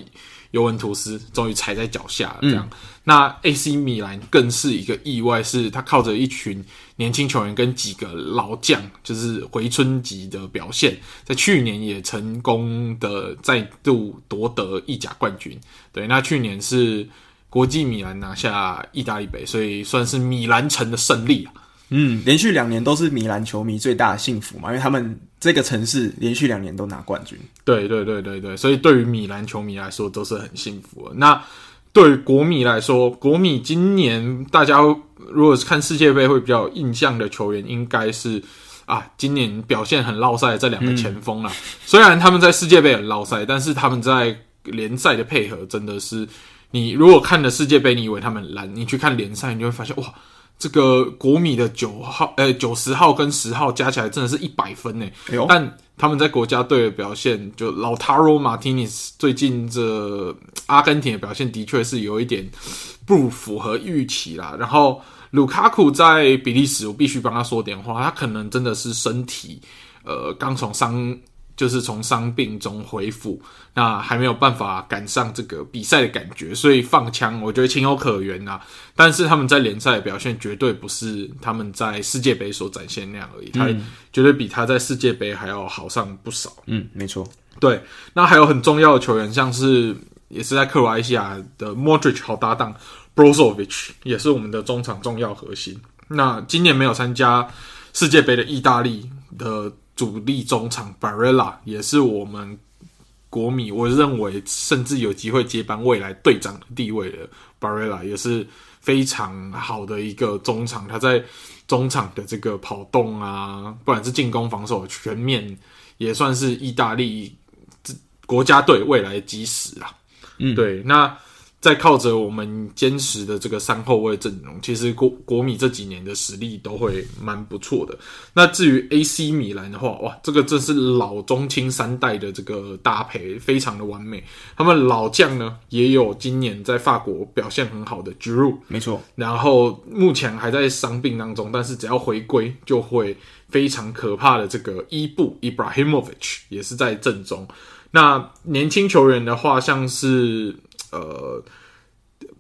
尤文图斯终于踩在脚下了。这样，嗯、那 AC 米兰更是一个意外，是他靠着一群年轻球员跟几个老将，就是回春级的表现，在去年也成功的再度夺得意甲冠军。对，那去年是国际米兰拿下意大利杯，所以算是米兰城的胜利啊。嗯，连续两年都是米兰球迷最大的幸福嘛，因为他们这个城市连续两年都拿冠军。对对对对对，所以对于米兰球迷来说都是很幸福的。那对于国米来说，国米今年大家如果是看世界杯会比较有印象的球员，应该是啊，今年表现很落赛的这两个前锋啦。虽然他们在世界杯很落赛，但是他们在联赛的配合真的是，你如果看了世界杯，你以为他们烂，你去看联赛，你就会发现哇。这个国米的九号，呃，九十号跟十号加起来真的是一百分呢。但他们在国家队的表现，就老塔罗马蒂尼斯最近这阿根廷的表现的确是有一点不符合预期啦。然后卢卡库在比利时，我必须帮他说点话，他可能真的是身体，呃，刚从伤。就是从伤病中恢复，那还没有办法赶上这个比赛的感觉，所以放枪，我觉得情有可原呐。但是他们在联赛的表现绝对不是他们在世界杯所展现那样而已，他绝对比他在世界杯还要好上不少。嗯，没错。对，那还有很重要的球员，像是也是在克罗埃西亚的 Modric 好搭档 Brozovic，也是我们的中场重要核心。那今年没有参加世界杯的意大利的。主力中场 Barella 也是我们国米，我认为甚至有机会接班未来队长的地位的 Barella 也是非常好的一个中场。他在中场的这个跑动啊，不管是进攻防守全面，也算是意大利国家队未来的基石啊。嗯，对，那。在靠着我们坚实的这个三后卫阵容，其实国国米这几年的实力都会蛮不错的。那至于 AC 米兰的话，哇，这个真是老中青三代的这个搭配，非常的完美。他们老将呢，也有今年在法国表现很好的 Giroud，没错。然后目前还在伤病当中，但是只要回归，就会非常可怕的这个伊布 Ibrahimovic 也是在阵中。那年轻球员的话，像是。呃，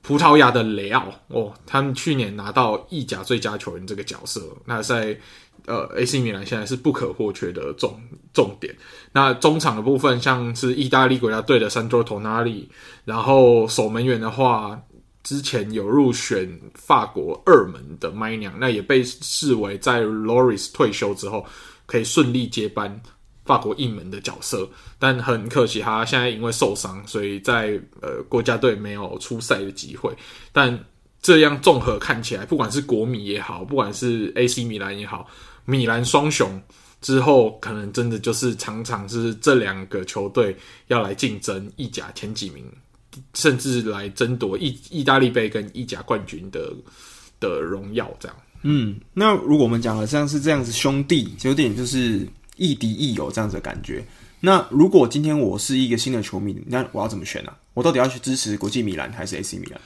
葡萄牙的雷奥哦，他们去年拿到意甲最佳球员这个角色，那在呃 AC 米兰现在是不可或缺的重重点。那中场的部分，像是意大利国家队的 Sandro Tonali，然后守门员的话，之前有入选法国二门的 Maignan，那也被视为在 Loris 退休之后可以顺利接班。法国一门的角色，但很可惜，他现在因为受伤，所以在呃国家队没有出赛的机会。但这样综合看起来，不管是国米也好，不管是 AC 米兰也好，米兰双雄之后，可能真的就是常常是这两个球队要来竞争意甲前几名，甚至来争夺意意大利杯跟意甲冠军的的荣耀。这样，嗯，那如果我们讲的像是这样子兄弟，有点就是。亦敌亦友这样子的感觉。那如果今天我是一个新的球迷，那我要怎么选呢、啊？我到底要去支持国际米兰还是 AC 米兰？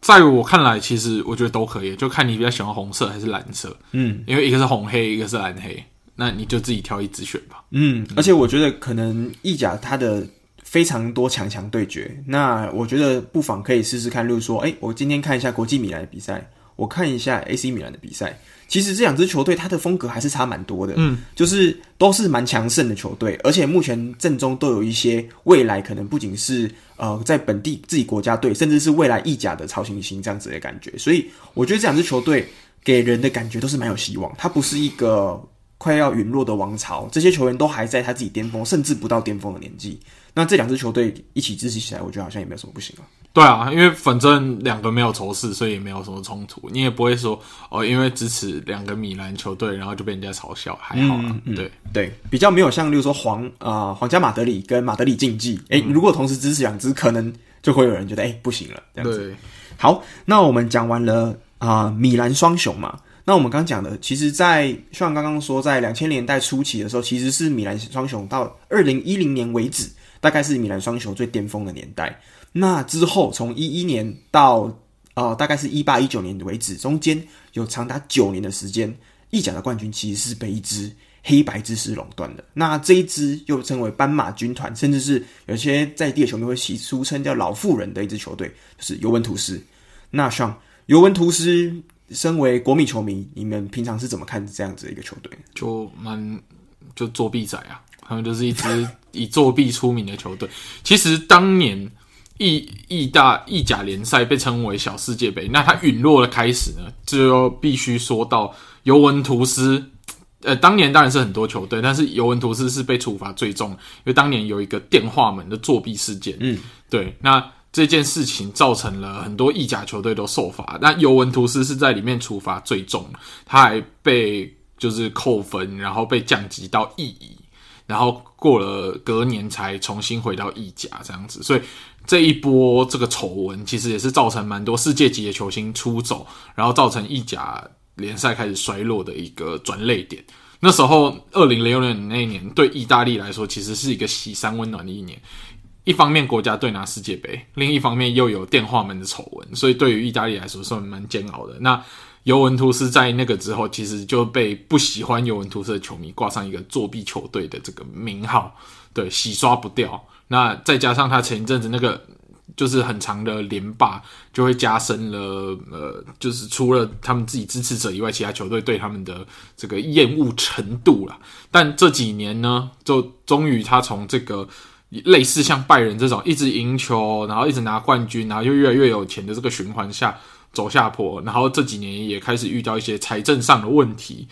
在我看来，其实我觉得都可以，就看你比较喜欢红色还是蓝色。嗯，因为一个是红黑，一个是蓝黑，那你就自己挑一支选吧。嗯，而且我觉得可能意甲它的非常多强强对决，那我觉得不妨可以试试看，例如说，哎、欸，我今天看一下国际米兰的比赛，我看一下 AC 米兰的比赛。其实这两支球队，它的风格还是差蛮多的，嗯，就是都是蛮强盛的球队，而且目前阵中都有一些未来可能不仅是呃在本地自己国家队，甚至是未来意甲的超新星这样子的感觉，所以我觉得这两支球队给人的感觉都是蛮有希望，它不是一个快要陨落的王朝，这些球员都还在他自己巅峰，甚至不到巅峰的年纪。那这两支球队一起支持起来，我觉得好像也没有什么不行啊。对啊，因为反正两个没有仇视，所以也没有什么冲突。你也不会说哦，因为支持两个米兰球队，然后就被人家嘲笑，还好啊。嗯嗯、对对，比较没有像，例如说皇啊、呃、皇家马德里跟马德里竞技，哎、欸，如果同时支持两支，可能就会有人觉得哎、欸、不行了。这样子。好，那我们讲完了啊、呃，米兰双雄嘛。那我们刚讲的，其实在，像刚刚说，在两千年代初期的时候，其实是米兰双雄到二零一零年为止。大概是米兰双雄最巅峰的年代。那之后，从一一年到呃，大概是一八一九年为止，中间有长达九年的时间，意甲的冠军其实是被一支黑白之师垄断的。那这一支又称为斑马军团，甚至是有些在地的球迷会起俗称叫“老妇人”的一支球队，就是尤文图斯。那像尤文图斯，身为国米球迷，你们平常是怎么看这样子的一个球队？就蛮就作弊仔啊。他们就是一支以作弊出名的球队。其实当年意意大意甲联赛被称为小世界杯，那它陨落的开始呢，就必须说到尤文图斯。呃，当年当然是很多球队，但是尤文图斯是被处罚最重，因为当年有一个电话门的作弊事件。嗯，对。那这件事情造成了很多意甲球队都受罚。那尤文图斯是在里面处罚最重，他还被就是扣分，然后被降级到意乙，然后过了隔年才重新回到意甲这样子。所以这一波这个丑闻其实也是造成蛮多世界级的球星出走，然后造成意甲联赛开始衰落的一个转捩点。那时候，二零零六年那一年，对意大利来说，其实是一个喜三温暖的一年。一方面国家队拿世界杯，另一方面又有电话门的丑闻，所以对于意大利来说算蛮煎熬的。那尤文图斯在那个之后，其实就被不喜欢尤文图斯的球迷挂上一个作弊球队的这个名号，对，洗刷不掉。那再加上他前一阵子那个。就是很长的连霸，就会加深了呃，就是除了他们自己支持者以外，其他球队对他们的这个厌恶程度了。但这几年呢，就终于他从这个类似像拜仁这种一直赢球，然后一直拿冠军，然后又越来越有钱的这个循环下走下坡，然后这几年也开始遇到一些财政上的问题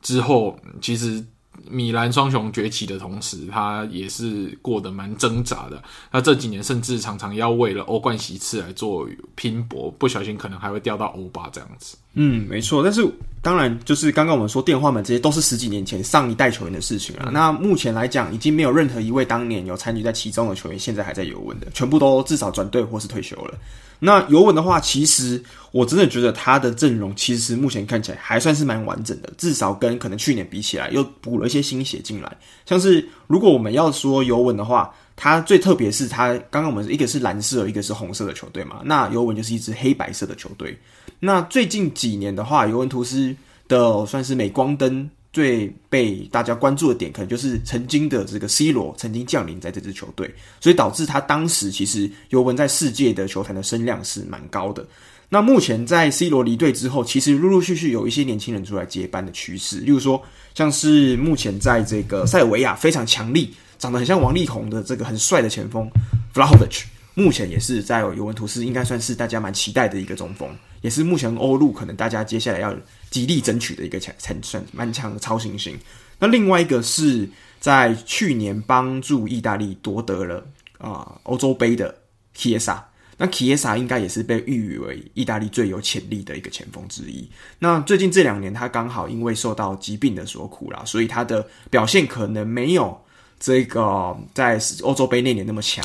之后，其实。米兰双雄崛起的同时，他也是过得蛮挣扎的。他这几年甚至常常要为了欧冠席次来做拼搏，不小心可能还会掉到欧霸这样子。嗯，没错。但是当然，就是刚刚我们说电话门这些都是十几年前上一代球员的事情了。嗯、那目前来讲，已经没有任何一位当年有参与在其中的球员现在还在尤文的，全部都至少转队或是退休了。那尤文的话，其实我真的觉得他的阵容其实目前看起来还算是蛮完整的，至少跟可能去年比起来，又补了一些新血进来。像是如果我们要说尤文的话，它最特别是它刚刚我们一个是蓝色，一个是红色的球队嘛，那尤文就是一支黑白色的球队。那最近几年的话，尤文图斯的算是镁光灯。最被大家关注的点，可能就是曾经的这个 C 罗曾经降临在这支球队，所以导致他当时其实尤文在世界的球坛的声量是蛮高的。那目前在 C 罗离队之后，其实陆陆续续有一些年轻人出来接班的趋势，例如说像是目前在这个塞尔维亚非常强力、长得很像王力宏的这个很帅的前锋 Vlahovic。目前也是在尤文图斯，应该算是大家蛮期待的一个中锋，也是目前欧陆可能大家接下来要极力争取的一个强，算蛮强的超新星。那另外一个是在去年帮助意大利夺得了啊欧洲杯的 Chiesa，那 Chiesa 应该也是被誉誉为意大利最有潜力的一个前锋之一。那最近这两年他刚好因为受到疾病的所苦啦，所以他的表现可能没有这个在欧洲杯那年那么强。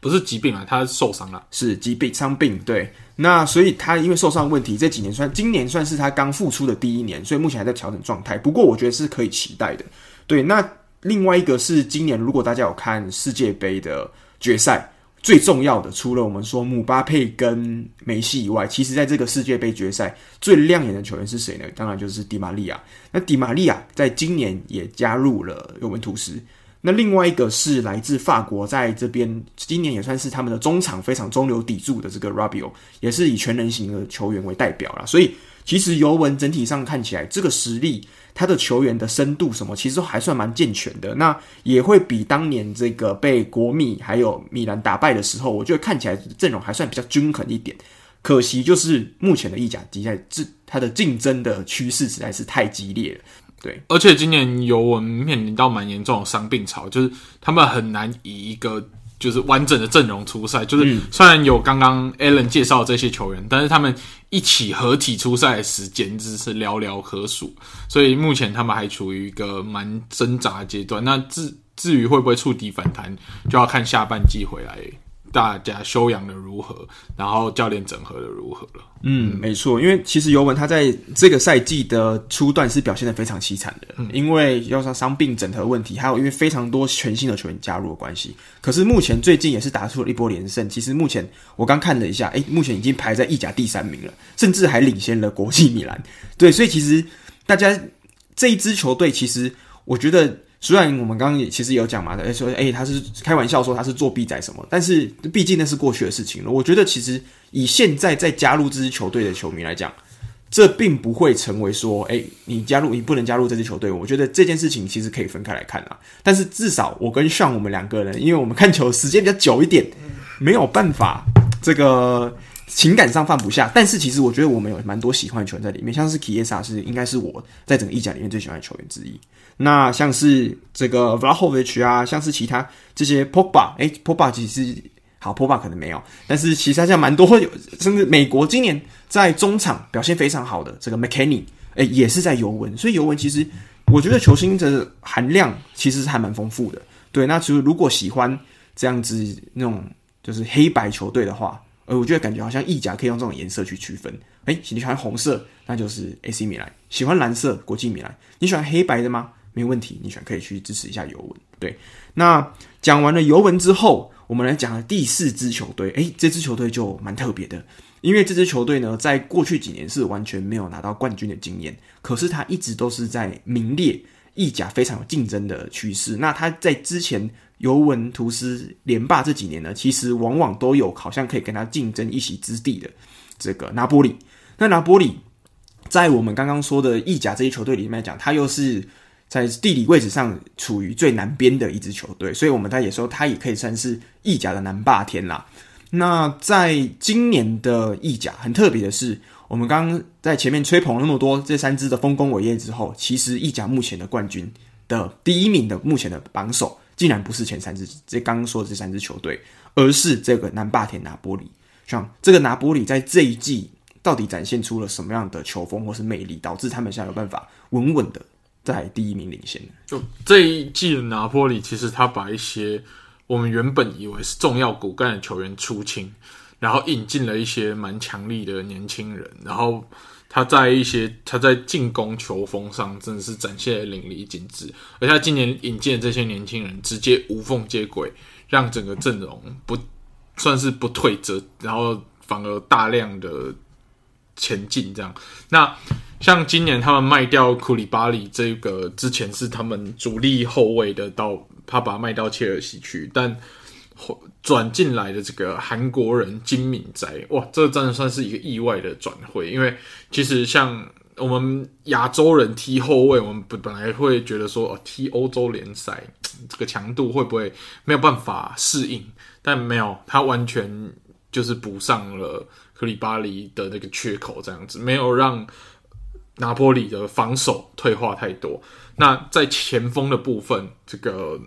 不是疾病啊，他受伤了，是疾病伤病。对，那所以他因为受伤问题，这几年算今年算是他刚复出的第一年，所以目前还在调整状态。不过我觉得是可以期待的。对，那另外一个是今年如果大家有看世界杯的决赛，最重要的除了我们说姆巴佩跟梅西以外，其实在这个世界杯决赛最亮眼的球员是谁呢？当然就是迪玛利亚。那迪玛利亚在今年也加入了尤文图斯。那另外一个是来自法国，在这边今年也算是他们的中场非常中流砥柱的这个 r a b i o 也是以全能型的球员为代表啦。所以其实尤文整体上看起来，这个实力，他的球员的深度什么，其实都还算蛮健全的。那也会比当年这个被国米还有米兰打败的时候，我觉得看起来阵容还算比较均衡一点。可惜就是目前的意甲比赛，这它的竞争的趋势实在是太激烈了。对，而且今年尤文面临到蛮严重的伤病潮，就是他们很难以一个就是完整的阵容出赛。就是虽然有刚刚 Alan 介绍的这些球员，但是他们一起合体出赛的时间只是寥寥可数。所以目前他们还处于一个蛮挣扎阶段。那至至于会不会触底反弹，就要看下半季回来。大家修养的如何，然后教练整合的如何了？嗯，没错，因为其实尤文他在这个赛季的初段是表现的非常凄惨的，嗯、因为要说伤病整合问题，还有因为非常多全新的球员加入的关系。可是目前最近也是打出了一波连胜。其实目前我刚看了一下，诶，目前已经排在意甲第三名了，甚至还领先了国际米兰。对，所以其实大家这一支球队，其实我觉得。虽然我们刚刚也其实有讲嘛，说哎、欸，他是开玩笑说他是作弊仔什么，但是毕竟那是过去的事情了。我觉得其实以现在再加入这支球队的球迷来讲，这并不会成为说哎、你加入你不能加入这支球队。我觉得这件事情其实可以分开来看啊。但是至少我跟上我们两个人，因为我们看球时间比较久一点，没有办法这个情感上放不下。但是其实我觉得我们有蛮多喜欢的球员在里面，像是 Kiesa 是应该是我在整个意甲里面最喜欢的球员之一。那像是这个 Vlahovic 啊，像是其他这些 Pogba，诶 Pogba 其实好，波霸可能没有，但是其实还像蛮多，有甚至美国今年在中场表现非常好的这个 McKenny，哎，也是在尤文，所以尤文其实我觉得球星的含量其实是还蛮丰富的。对，那其实如果喜欢这样子那种就是黑白球队的话，呃，我觉得感觉好像意甲可以用这种颜色去区分。哎，你喜欢红色，那就是 AC 米兰；喜欢蓝色，国际米兰。你喜欢黑白的吗？没问题，你喜欢可以去支持一下尤文。对，那讲完了尤文之后。我们来讲第四支球队，诶，这支球队就蛮特别的，因为这支球队呢，在过去几年是完全没有拿到冠军的经验，可是他一直都是在名列意甲非常有竞争的趋势。那他在之前尤文图斯连霸这几年呢，其实往往都有好像可以跟他竞争一席之地的这个拿波里。那拿波里在我们刚刚说的意甲这些球队里面来讲，他又是。在地理位置上处于最南边的一支球队，所以我们在也说他也可以算是意甲的南霸天啦。那在今年的意甲很特别的是，我们刚刚在前面吹捧了那么多这三支的丰功伟业之后，其实意甲目前的冠军的第一名的目前的榜首，竟然不是前三支这刚刚说的这三支球队，而是这个南霸天拿波里。像这个拿波里在这一季到底展现出了什么样的球风或是魅力，导致他们现在有办法稳稳的。在第一名领先。就这一季的拿坡里，其实他把一些我们原本以为是重要骨干的球员出清，然后引进了一些蛮强力的年轻人，然后他在一些他在进攻球风上真的是展现的淋漓尽致。而他今年引进这些年轻人，直接无缝接轨，让整个阵容不算是不退则，然后反而大量的前进。这样，那。像今年他们卖掉库里巴里这个之前是他们主力后卫的，到他把卖到切尔西去，但后转进来的这个韩国人金敏哉，哇，这真的算是一个意外的转会，因为其实像我们亚洲人踢后卫，我们本本来会觉得说哦，踢欧洲联赛这个强度会不会没有办法适应，但没有，他完全就是补上了克里巴里的那个缺口，这样子没有让。拿波里的防守退化太多。那在前锋的部分，这个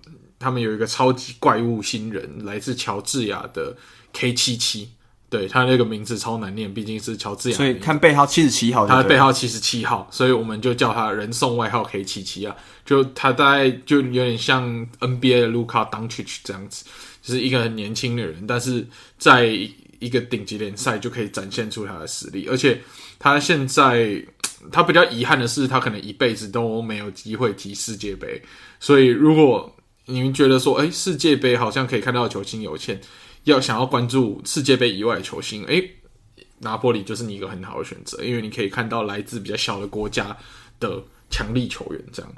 他们有一个超级怪物新人，来自乔治亚的 K 七七，对，他那个名字超难念，毕竟是乔治亚，所以看背号七十七号，他的背号七十七号，所以我们就叫他人送外号 K 七七啊。就他大概就有点像 NBA 的卢卡当曲这样子，就是一个很年轻的人，但是在一个顶级联赛就可以展现出他的实力，而且他现在。他比较遗憾的是，他可能一辈子都没有机会踢世界杯。所以，如果你们觉得说，哎，世界杯好像可以看到球星有限，要想要关注世界杯以外的球星，哎，拿坡里就是你一个很好的选择，因为你可以看到来自比较小的国家的强力球员。这样，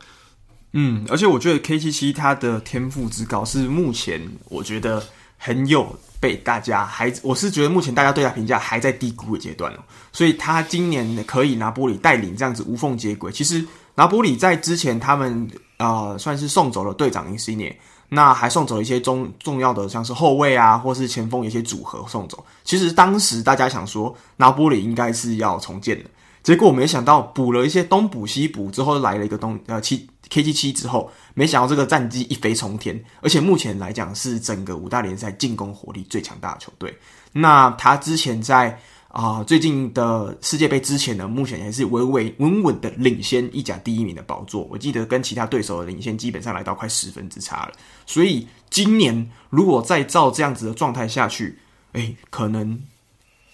嗯，而且我觉得 K77 他的天赋之高是目前我觉得很有。被大家还，我是觉得目前大家对他评价还在低估的阶段哦，所以他今年可以拿波里带领这样子无缝接轨。其实拿波里在之前他们呃算是送走了队长因西涅，那还送走一些重重要的像是后卫啊，或是前锋一些组合送走。其实当时大家想说拿波里应该是要重建的，结果没想到补了一些东补西补之后来了一个东呃七 K G 七之后。没想到这个战绩一飞冲天，而且目前来讲是整个五大联赛进攻火力最强大的球队。那他之前在啊、最近的世界杯之前呢，目前还是稳稳稳稳的领先意甲第一名的宝座。我记得跟其他对手的领先基本上来到快十分之差了。所以今年如果再照这样子的状态下去，哎，可能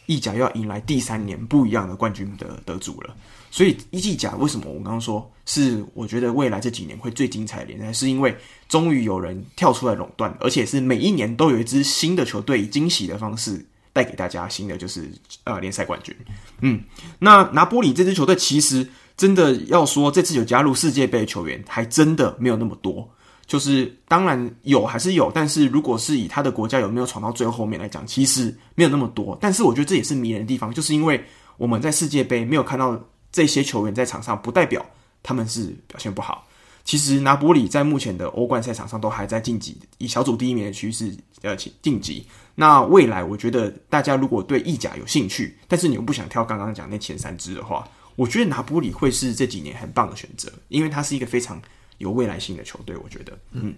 意甲要迎来第三年不一样的冠军的得主了。所以意甲为什么我刚刚说是我觉得未来这几年会最精彩的联赛，是因为终于有人跳出来垄断，而且是每一年都有一支新的球队以惊喜的方式带给大家新的就是呃联赛冠军。嗯，那拿波里这支球队其实真的要说这次有加入世界杯的球员，还真的没有那么多。就是当然有还是有，但是如果是以他的国家有没有闯到最后面来讲，其实没有那么多。但是我觉得这也是迷人的地方，就是因为我们在世界杯没有看到。这些球员在场上不代表他们是表现不好。其实拿波里在目前的欧冠赛场上都还在晋级，以小组第一名的趋势呃晋级。那未来我觉得大家如果对意甲有兴趣，但是你又不想挑刚刚讲那前三支的话，我觉得拿波里会是这几年很棒的选择，因为它是一个非常有未来性的球队。我觉得，嗯，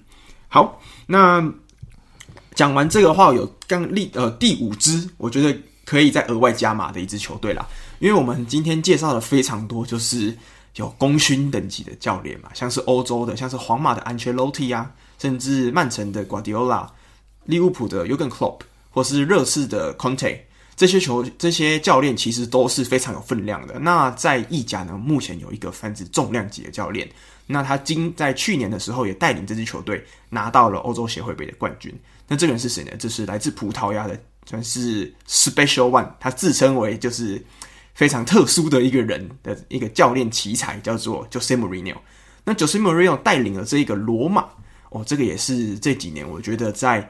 好，那讲完这个话，有刚立呃第五支，我觉得可以再额外加码的一支球队啦。因为我们今天介绍了非常多，就是有功勋等级的教练嘛，像是欧洲的，像是皇马的安切洛蒂啊，甚至曼城的瓜迪奥拉、利物浦的尤根克洛普，或是热刺的康特。这些球这些教练其实都是非常有分量的。那在意甲呢，目前有一个泛指重量级的教练，那他今在去年的时候也带领这支球队拿到了欧洲协会杯的冠军。那这个人是谁呢？这是来自葡萄牙的，算是 Special One，他自称为就是非常特殊的一个人的一个教练奇才，叫做 Jose Mourinho。那 Jose Mourinho 带领了这一个罗马，哦，这个也是这几年我觉得在。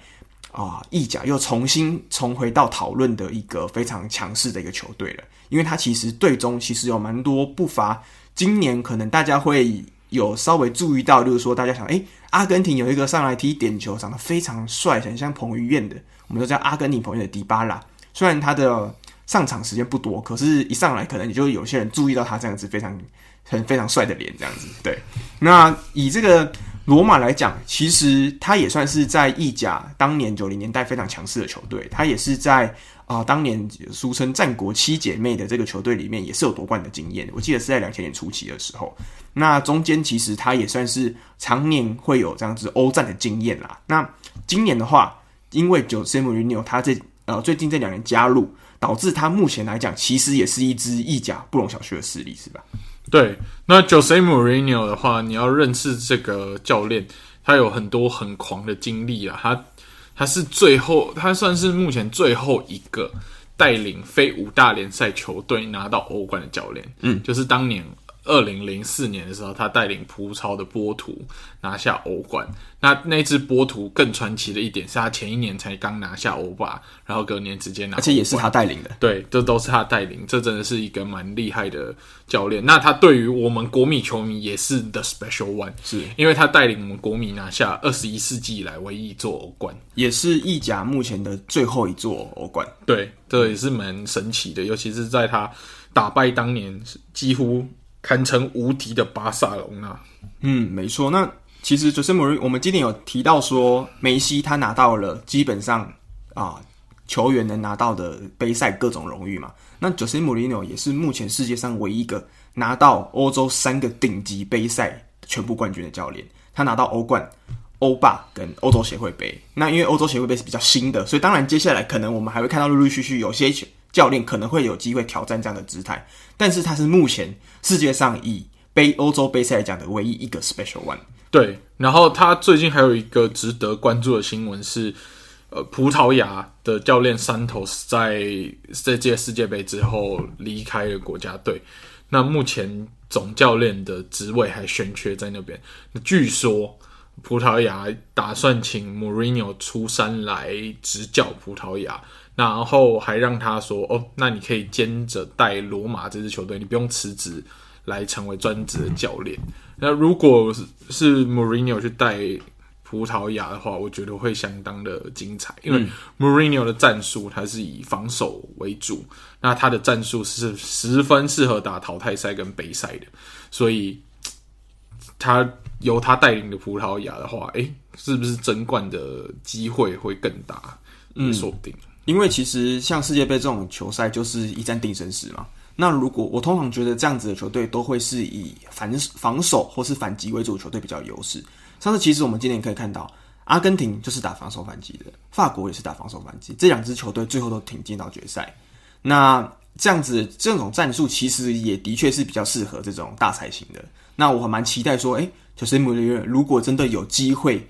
啊，意甲又重新重回到讨论的一个非常强势的一个球队了，因为他其实队中其实有蛮多不乏今年可能大家会有稍微注意到，就是说大家想，诶，阿根廷有一个上来踢点球，长得非常帅，很像彭于晏的，我们都叫阿根廷彭于晏的迪巴拉。虽然他的上场时间不多，可是一上来可能你就有些人注意到他这样子非常很非常帅的脸，这样子。对，那以这个。罗马来讲，其实他也算是在意甲当年九零年代非常强势的球队。他也是在啊、当年俗称“战国七姐妹”的这个球队里面，也是有夺冠的经验。我记得是在两千年初期的时候。那中间其实他也算是常年会有这样子欧战的经验啦。那今年的话，因为 Jose Mourinho 他这呃最近这两年加入，导致他目前来讲，其实也是一支意甲不容小觑的势力，是吧？对，那 Jose Mourinho 的话，你要认识这个教练，他有很多很狂的经历啊。他他是最后，他算是目前最后一个带领非五大联赛球队拿到欧冠的教练。嗯，就是当年。二零零四年的时候，他带领葡超的波图拿下欧冠。那那支波图更传奇的一点是他前一年才刚拿下欧霸，然后隔年直接拿，而且也是他带领的。对，这都是他带领，这真的是一个蛮厉害的教练。那他对于我们国米球迷也是 the special one，是因为他带领我们国米拿下二十一世纪以来唯一一座欧冠，也是意甲目前的最后一座欧冠。对，这也是蛮神奇的，尤其是在他打败当年几乎。堪称无敌的巴萨隆纳，嗯，没错。那其实就是莫瑞，我们今天有提到说，梅西他拿到了基本上啊球员能拿到的杯赛各种荣誉嘛。那 Jose Mourinho 也是目前世界上唯一一个拿到欧洲三个顶级杯赛全部冠军的教练。他拿到欧冠、欧霸跟欧洲协会杯。那因为欧洲协会杯是比较新的，所以当然接下来可能我们还会看到陆陆续续有些教练可能会有机会挑战这样的姿态。但是他是目前世界上以杯欧洲杯赛来讲的唯一一个 special one。对，然后他最近还有一个值得关注的新闻是，呃，葡萄牙的教练 Santos 在这届世界杯之后离开了国家队。那目前总教练的职位还悬缺在那边。据说葡萄牙打算请 Mourinho 出山来执教葡萄牙。然后还让他说：“哦，那你可以兼着带罗马这支球队，你不用辞职来成为专职的教练。那如果是是 Mourinho 去带葡萄牙的话，我觉得会相当的精彩，因为 Mourinho 的战术他是以防守为主，那他的战术是十分适合打淘汰赛跟杯赛的，所以他由他带领的葡萄牙的话，诶，是不是争冠的机会会更大？嗯，说不定。”因为其实像世界杯这种球赛就是一战定生死嘛。那如果我通常觉得这样子的球队都会是以反防守或是反击为主球队比较优势。上次其实我们今天可以看到，阿根廷就是打防守反击的，法国也是打防守反击，这两支球队最后都挺进到决赛。那这样子这种战术其实也的确是比较适合这种大赛型的。那我还蛮期待说，诶，就是穆里尼如果真的有机会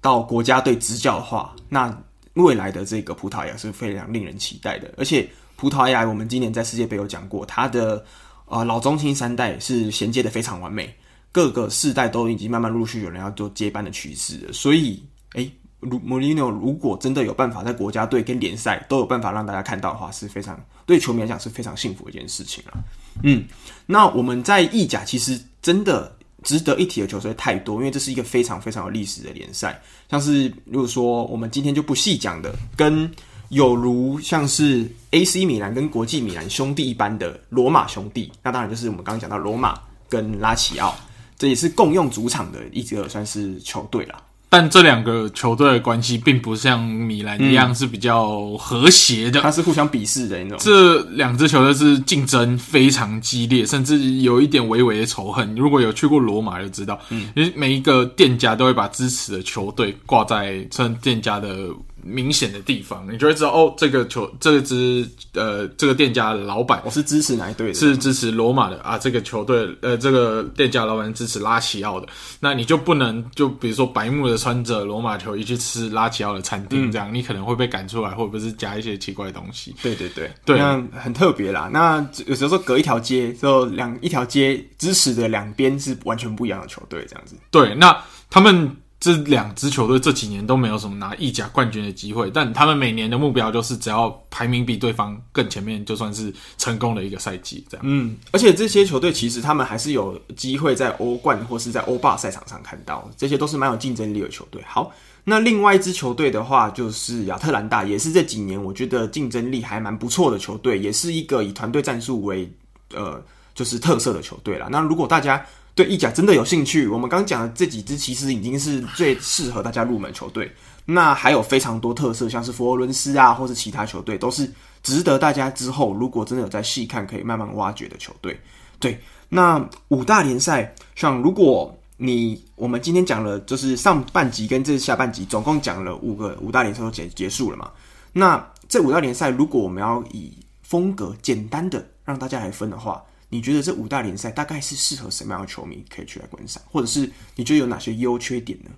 到国家队执教的话，那。未来的这个葡萄牙是非常令人期待的，而且葡萄牙我们今年在世界杯有讲过，他的啊、呃、老中青三代是衔接的非常完美，各个世代都已经慢慢陆续有人要做接班的趋势。所以，诶，如穆里尼奥如果真的有办法在国家队跟联赛都有办法让大家看到的话，是非常对球迷来讲是非常幸福的一件事情了。嗯，那我们在意甲其实真的。值得一提的球队太多，因为这是一个非常非常有历史的联赛。像是如果说我们今天就不细讲的，跟有如像是 AC 米兰跟国际米兰兄弟一般的罗马兄弟，那当然就是我们刚刚讲到罗马跟拉齐奥，这也是共用主场的一个算是球队啦。但这两个球队的关系并不像米兰一样是比较和谐的，它是互相鄙视的那种。这两支球队是竞争非常激烈，甚至有一点微微的仇恨。如果有去过罗马就知道，嗯，因为每一个店家都会把支持的球队挂在这店家的。明显的地方，你就会知道哦，这个球，这支呃，这个店家的老板，我是支持哪一队的？是支持罗马的啊。这个球队，呃，这个店家老板支持拉齐奥的，那你就不能就比如说白目的穿着罗马球衣去吃拉齐奥的餐厅，这样、嗯、你可能会被赶出来，或者是加一些奇怪的东西。对对对，对，那很特别啦。那有时候说隔一条街，就两一条街支持的两边是完全不一样的球队，这样子。对，那他们。这两支球队这几年都没有什么拿意甲冠军的机会，但他们每年的目标就是只要排名比对方更前面，就算是成功的一个赛季。这样，嗯，而且这些球队其实他们还是有机会在欧冠或是在欧霸赛场上看到，这些都是蛮有竞争力的球队。好，那另外一支球队的话就是亚特兰大，也是这几年我觉得竞争力还蛮不错的球队，也是一个以团队战术为呃就是特色的球队啦。那如果大家对意甲真的有兴趣，我们刚讲的这几支其实已经是最适合大家入门球队。那还有非常多特色，像是佛罗伦斯啊，或是其他球队，都是值得大家之后如果真的有在细看，可以慢慢挖掘的球队。对，那五大联赛，像如果你我们今天讲了，就是上半集跟这下半集总共讲了五个五大联赛都结结束了嘛？那这五大联赛，如果我们要以风格简单的让大家来分的话，你觉得这五大联赛大概是适合什么样的球迷可以去来观赏，或者是你觉得有哪些优缺点呢？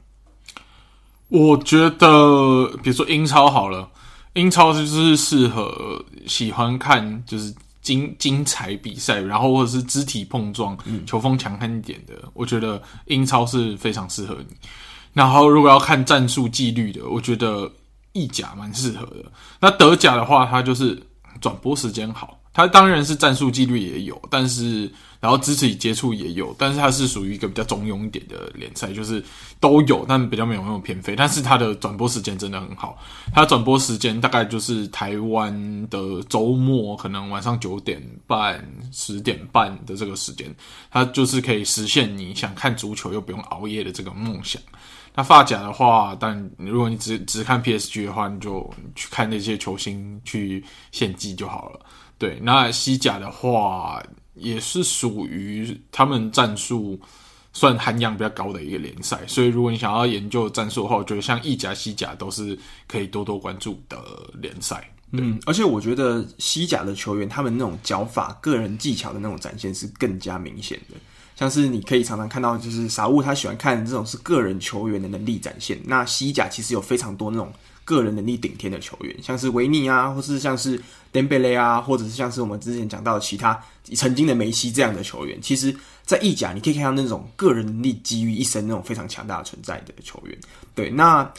我觉得，比如说英超好了，英超就是适合喜欢看就是精精彩比赛，然后或者是肢体碰撞、嗯、球风强悍一点的。我觉得英超是非常适合你。然后如果要看战术纪律的，我觉得意甲蛮适合的。那德甲的话，它就是转播时间好。它当然是战术纪律也有，但是然后肢体接触也有，但是它是属于一个比较中庸一点的联赛，就是都有，但比较没有那么偏废。但是它的转播时间真的很好，它转播时间大概就是台湾的周末，可能晚上九点半、十点半的这个时间，它就是可以实现你想看足球又不用熬夜的这个梦想。那法甲的话，但如果你只只看 PSG 的话，你就去看那些球星去献技就好了。对，那西甲的话也是属于他们战术算涵养比较高的一个联赛，所以如果你想要研究战术的话，我觉得像意甲、西甲都是可以多多关注的联赛。嗯，而且我觉得西甲的球员他们那种脚法、个人技巧的那种展现是更加明显的，像是你可以常常看到，就是傻物他喜欢看这种是个人球员的能力展现。那西甲其实有非常多那种。个人能力顶天的球员，像是维尼啊，或是像是登贝雷啊，或者是像是我们之前讲到的其他曾经的梅西这样的球员，其实，在意甲你可以看到那种个人能力集于一身那种非常强大的存在的球员。对，那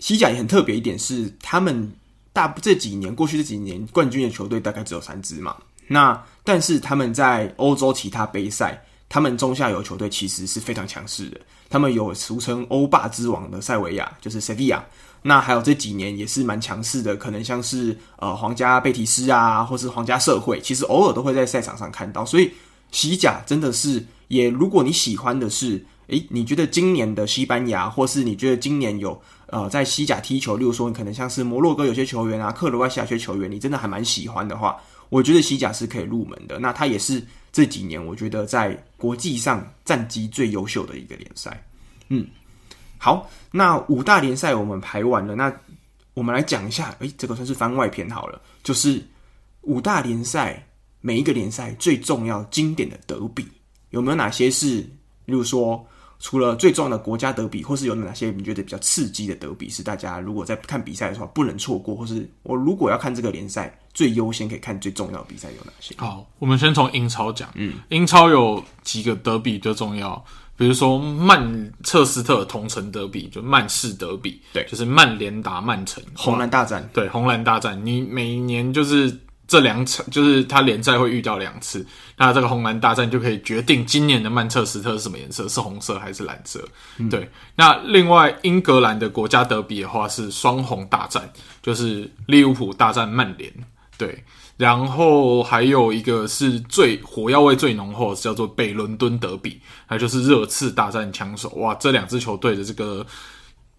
西甲也很特别一点是，他们大这几年过去这几年冠军的球队大概只有三支嘛。那但是他们在欧洲其他杯赛，他们中下游球队其实是非常强势的。他们有俗称欧霸之王的塞维亚，就是塞维亚。那还有这几年也是蛮强势的，可能像是呃皇家贝蒂斯啊，或是皇家社会，其实偶尔都会在赛场上看到。所以西甲真的是也，如果你喜欢的是，诶，你觉得今年的西班牙，或是你觉得今年有呃在西甲踢球，例如说你可能像是摩洛哥有些球员啊，克罗埃西亚些球员，你真的还蛮喜欢的话，我觉得西甲是可以入门的。那它也是这几年我觉得在国际上战绩最优秀的一个联赛，嗯。好，那五大联赛我们排完了，那我们来讲一下，诶，这个算是番外篇好了，就是五大联赛每一个联赛最重要经典的德比有没有哪些是，例如说除了最重要的国家德比，或是有哪些你觉得比较刺激的德比，是大家如果在看比赛的时候不能错过，或是我如果要看这个联赛最优先可以看最重要的比赛有哪些？好，我们先从英超讲，嗯，英超有几个德比最重要。比如说曼彻斯特同城德比，就曼市德比，对，就是曼联打曼城，红蓝大战，对，红蓝大战。你每年就是这两场，就是他联赛会遇到两次，那这个红蓝大战就可以决定今年的曼彻斯特是什么颜色，是红色还是蓝色？嗯、对。那另外英格兰的国家德比的话是双红大战，就是利物浦大战曼联，对。然后还有一个是最火药味最浓厚，叫做北伦敦德比，还就是热刺大战枪手。哇，这两支球队的这个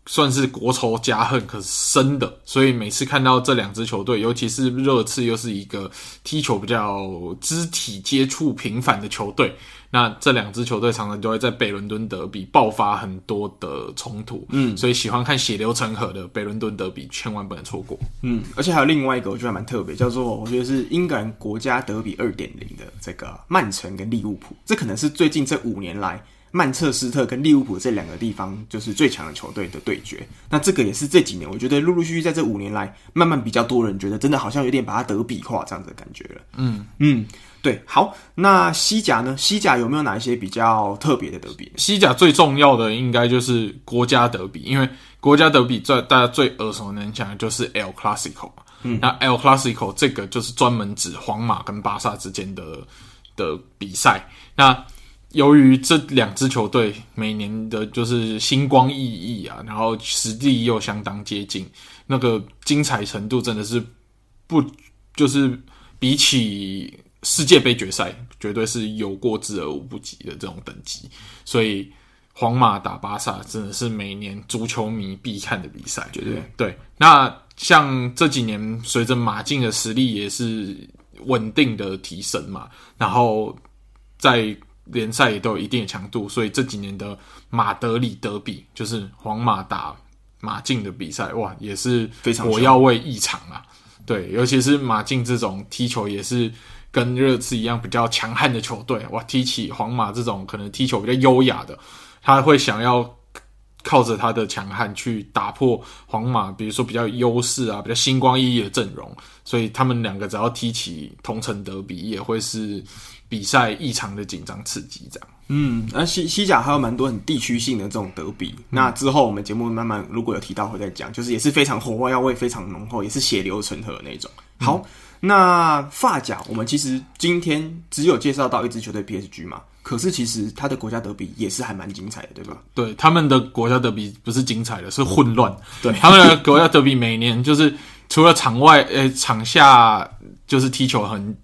算是国仇家恨，可是深的，所以每次看到这两支球队，尤其是热刺，又是一个踢球比较肢体接触频繁的球队，那这两支球队常常都会在北伦敦德比爆发很多的冲突，嗯，所以喜欢看血流成河的北伦敦德比，千万不能错过，嗯，而且还有另外一个，我觉得还蛮特别，叫做我觉得是英格兰国家德比二点零的这个曼城跟利物浦，这可能是最近这五年来。曼彻斯特跟利物浦这两个地方就是最强的球队的对决，那这个也是这几年我觉得陆陆续续在这五年来，慢慢比较多人觉得真的好像有点把它德比化这样子的感觉了。嗯嗯，对，好，那西甲呢？西甲有没有哪一些比较特别的德比？西甲最重要的应该就是国家德比，因为国家德比最大家最耳熟能详的就是 El Clasico 嘛。嗯，那 El Clasico 这个就是专门指皇马跟巴萨之间的的比赛。那由于这两支球队每年的就是星光熠熠啊，然后实力又相当接近，那个精彩程度真的是不就是比起世界杯决赛，绝对是有过之而无不及的这种等级。所以皇马打巴萨真的是每年足球迷必看的比赛，绝对对。那像这几年随着马竞的实力也是稳定的提升嘛，然后在联赛也都有一定的强度，所以这几年的马德里德比，就是皇马打马竞的比赛，哇，也是非常火药味异常啊！对，尤其是马竞这种踢球也是跟热刺一样比较强悍的球队，哇，踢起皇马这种可能踢球比较优雅的，他会想要靠着他的强悍去打破皇马，比如说比较优势啊，比较星光熠熠的阵容，所以他们两个只要踢起同城德比，也会是。比赛异常的紧张刺激，这样。嗯，那西西甲还有蛮多很地区性的这种德比。嗯、那之后我们节目慢慢如果有提到会再讲，就是也是非常火药味非常浓厚，也是血流成河的那种。好，嗯、那法甲我们其实今天只有介绍到一支球队 PSG 嘛，可是其实他的国家德比也是还蛮精彩的，对吧？对，他们的国家德比不是精彩的，是混乱。对，他们的国家德比每年就是除了场外呃场下就是踢球很。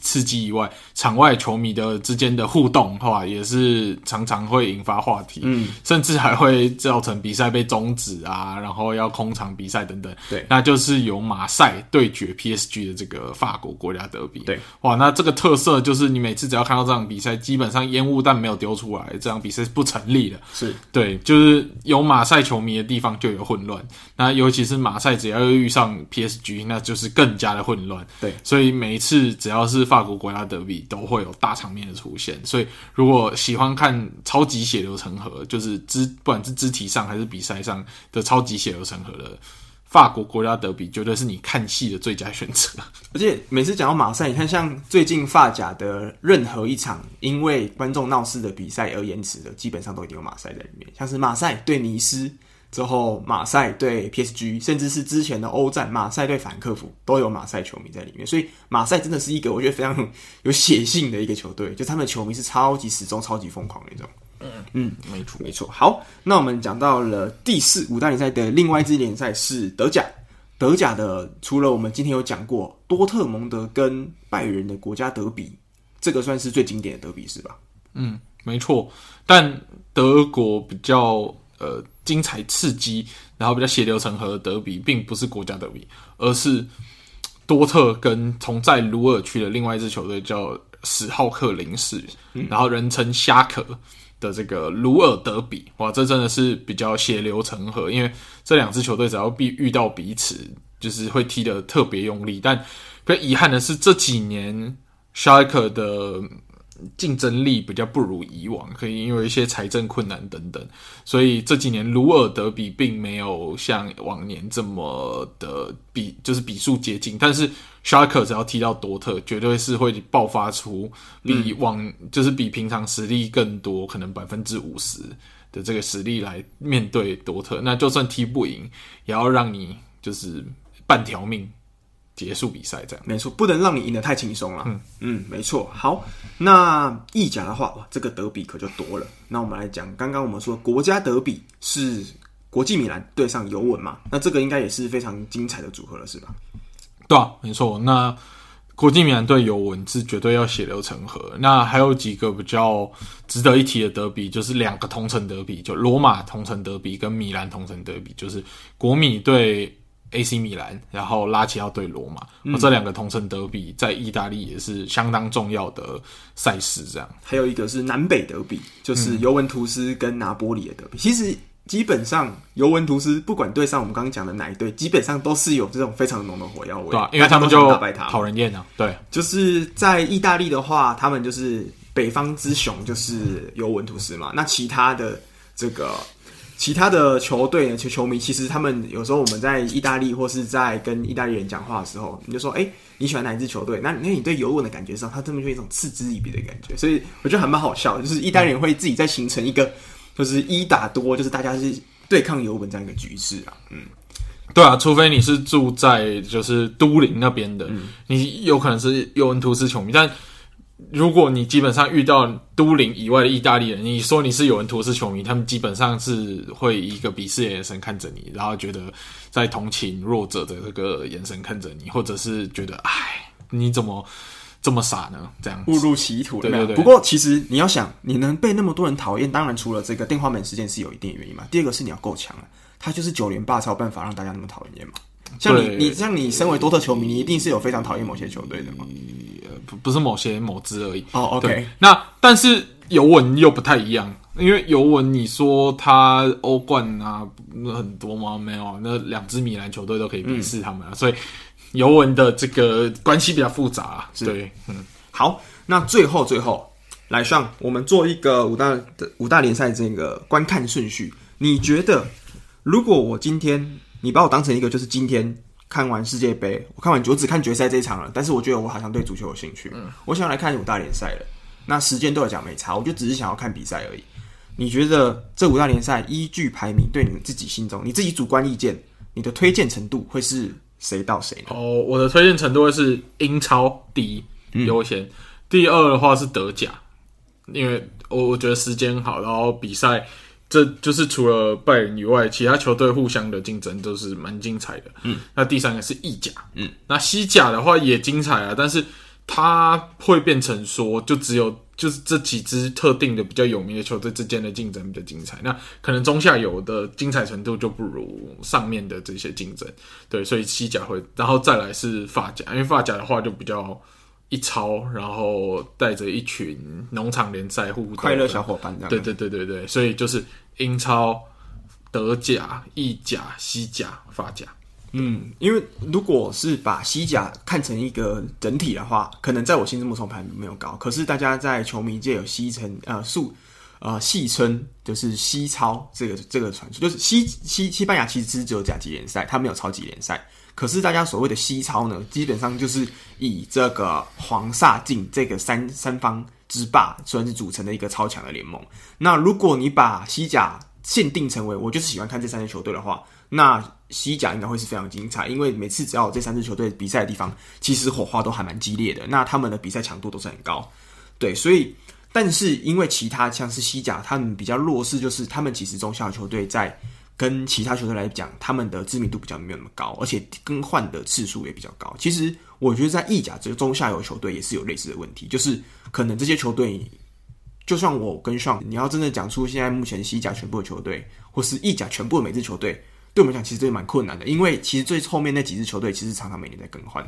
刺激以外，场外球迷的之间的互动的话，也是常常会引发话题，嗯，甚至还会造成比赛被终止啊，然后要空场比赛等等。对，那就是由马赛对决 PSG 的这个法国国家德比。对，哇，那这个特色就是你每次只要看到这场比赛，基本上烟雾弹没有丢出来，这场比赛是不成立的。是对，就是有马赛球迷的地方就有混乱，那尤其是马赛只要遇上 PSG，那就是更加的混乱。对，所以每一次只要是法国国家德比都会有大场面的出现，所以如果喜欢看超级血流成河，就是肢不管是肢体上还是比赛上的超级血流成河的法国国家德比，绝对是你看戏的最佳选择。而且每次讲到马赛，你看像最近法甲的任何一场因为观众闹事的比赛而延迟的，基本上都一定有马赛在里面，像是马赛对尼斯。之后，马赛对 PSG，甚至是之前的欧战，马赛对法兰克福都有马赛球迷在里面，所以马赛真的是一个我觉得非常有血性的一个球队，就他们的球迷是超级始终、超级疯狂的那种。嗯嗯，没错没错。好，那我们讲到了第四五大联赛的另外一支联赛是德甲，德甲的除了我们今天有讲过多特蒙德跟拜仁的国家德比，这个算是最经典的德比是吧？嗯，没错。但德国比较呃。精彩刺激，然后比较血流成河的德比，并不是国家德比，而是多特跟同在鲁尔区的另外一支球队叫史浩克零士，嗯、然后人称虾壳的这个鲁尔德比。哇，这真的是比较血流成河，因为这两支球队只要遇遇到彼此，就是会踢得特别用力。但比较遗憾的是，这几年虾壳的。竞争力比较不如以往，可以因为一些财政困难等等，所以这几年鲁尔德比并没有像往年这么的比，就是比数接近。但是沙克只要踢到多特，绝对是会爆发出比往、就是比平常实力更多，可能百分之五十的这个实力来面对多特。那就算踢不赢，也要让你就是半条命。结束比赛，这样没错，不能让你赢得太轻松了。嗯嗯，没错。好，那意甲的话，哇，这个德比可就多了。那我们来讲，刚刚我们说国家德比是国际米兰对上尤文嘛？那这个应该也是非常精彩的组合了，是吧？对啊，没错。那国际米兰对尤文是绝对要血流成河。那还有几个比较值得一提的德比，就是两个同城德比，就罗马同城德比跟米兰同城德比，就是国米对 AC 米兰，然后拉齐奥对罗马，嗯、这两个同城德比在意大利也是相当重要的赛事。这样，还有一个是南北德比，就是尤文图斯跟拿波里的德比。嗯、其实。基本上，尤文图斯不管对上我们刚刚讲的哪一队，基本上都是有这种非常浓的火药味。对、啊，因为他们就讨人厌啊。对，就是在意大利的话，他们就是北方之雄，就是尤文图斯嘛。那其他的这个其他的球队呢，球球迷其实他们有时候我们在意大利或是在跟意大利人讲话的时候，你就说：“哎、欸，你喜欢哪一支球队？”那那你对尤文的感觉上，他这么就一种嗤之以鼻的感觉。所以我觉得还蛮好笑的，就是意大利人会自己在形成一个。就是一打多，就是大家是对抗尤文这样一个局势啊。嗯，对啊，除非你是住在就是都灵那边的，嗯、你有可能是尤文图斯球迷。但如果你基本上遇到都灵以外的意大利人，你说你是尤文图斯球迷，他们基本上是会以一个鄙视的眼神看着你，然后觉得在同情弱者的这个眼神看着你，或者是觉得哎，你怎么？这么傻呢？这样误入歧途了。对对对。不过其实你要想，你能被那么多人讨厌，当然除了这个电话门事件是有一定原因嘛。第二个是你要够强啊，他就是九连霸才有办法让大家那么讨厌嘛。像你，你像你身为多特球迷，你一定是有非常讨厌某些球队的嘛。不不是某些某支而已。哦，OK。那但是尤文又不太一样，因为尤文你说他欧冠啊很多吗？没有，那两支米兰球队都可以鄙视他们啊，嗯、所以。尤文的这个关系比较复杂，啊，是对，嗯，好，那最后最后来上，我们做一个五大的五大联赛这个观看顺序。你觉得，如果我今天你把我当成一个，就是今天看完世界杯，我看完我只看决赛这一场了，但是我觉得我好像对足球有兴趣，嗯，我想要来看五大联赛了。那时间对我讲没差，我就只是想要看比赛而已。你觉得这五大联赛依据排名，对你们自己心中，你自己主观意见，你的推荐程度会是？谁到谁呢哦，我的推荐程度会是英超第一优先，嗯、第二的话是德甲，因为我我觉得时间好，然后比赛这就是除了拜仁以外，其他球队互相的竞争都是蛮精彩的。嗯，那第三个是意甲，嗯，那西甲的话也精彩啊，但是它会变成说就只有。就是这几支特定的比较有名的球队之间的竞争比较精彩，那可能中下游的精彩程度就不如上面的这些竞争，对，所以西甲会，然后再来是法甲，因为法甲的话就比较一超，然后带着一群农场联赛互快乐小伙伴这样，对对对对对，所以就是英超、德甲、意甲、西甲、法甲。嗯，因为如果是把西甲看成一个整体的话，可能在我心目中排名没有高。可是大家在球迷界有戏称呃数呃戏称就是西超这个这个传说，就是西西西班牙其实只有甲级联赛，它没有超级联赛。可是大家所谓的西超呢，基本上就是以这个黄萨进这个三三方之霸算是组成的一个超强的联盟。那如果你把西甲限定成为我就是喜欢看这三支球队的话，那西甲应该会是非常精彩，因为每次只要有这三支球队比赛的地方，其实火花都还蛮激烈的。那他们的比赛强度都是很高，对，所以但是因为其他像是西甲，他们比较弱势，就是他们其实中下球队在跟其他球队来讲，他们的知名度比较没有那么高，而且更换的次数也比较高。其实我觉得在意甲这个中下游球队也是有类似的问题，就是可能这些球队，就算我跟上，你要真的讲出现在目前西甲全部的球队，或是意甲全部的每支球队。对我们讲，其实这也蛮困难的，因为其实最后面那几支球队，其实常常每年在更换。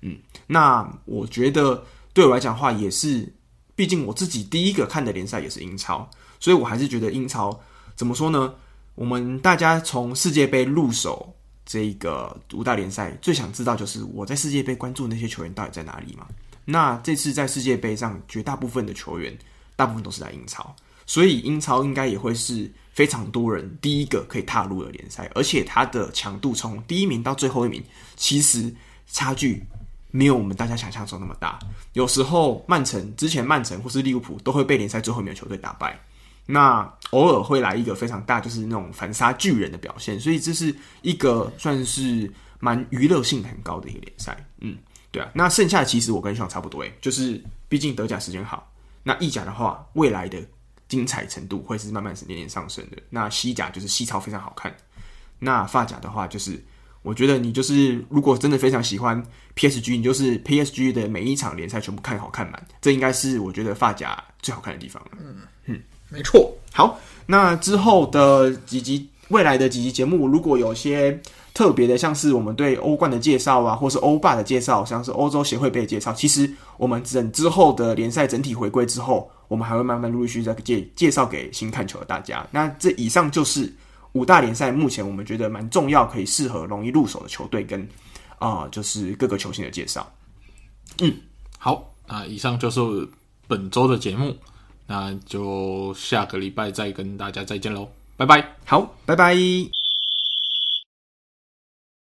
嗯，那我觉得对我来讲的话，也是，毕竟我自己第一个看的联赛也是英超，所以我还是觉得英超怎么说呢？我们大家从世界杯入手这个五大联赛，最想知道就是我在世界杯关注那些球员到底在哪里嘛？那这次在世界杯上，绝大部分的球员，大部分都是在英超，所以英超应该也会是。非常多人第一个可以踏入的联赛，而且它的强度从第一名到最后一名，其实差距没有我们大家想象中那么大。有时候曼城之前曼城或是利物浦都会被联赛最后一名球队打败，那偶尔会来一个非常大，就是那种反杀巨人的表现。所以这是一个算是蛮娱乐性很高的一个联赛。嗯，对啊。那剩下的其实我跟上差不多诶，就是毕竟德甲时间好，那意甲的话未来的。精彩程度会是慢慢是年年上升的。那西甲就是西超非常好看，那法甲的话就是我觉得你就是如果真的非常喜欢 PSG，你就是 PSG 的每一场联赛全部看好看满，这应该是我觉得法甲最好看的地方了。嗯嗯，没错。好，那之后的几集，未来的几集节目，如果有些特别的，像是我们对欧冠的介绍啊，或是欧霸的介绍，像是欧洲协会杯的介绍，其实我们整之后的联赛整体回归之后，我们还会慢慢陆陆续续再介介绍给新看球的大家。那这以上就是五大联赛目前我们觉得蛮重要、可以适合容易入手的球队跟啊、呃，就是各个球星的介绍。嗯，好，那以上就是本周的节目，那就下个礼拜再跟大家再见喽，拜拜。好，拜拜。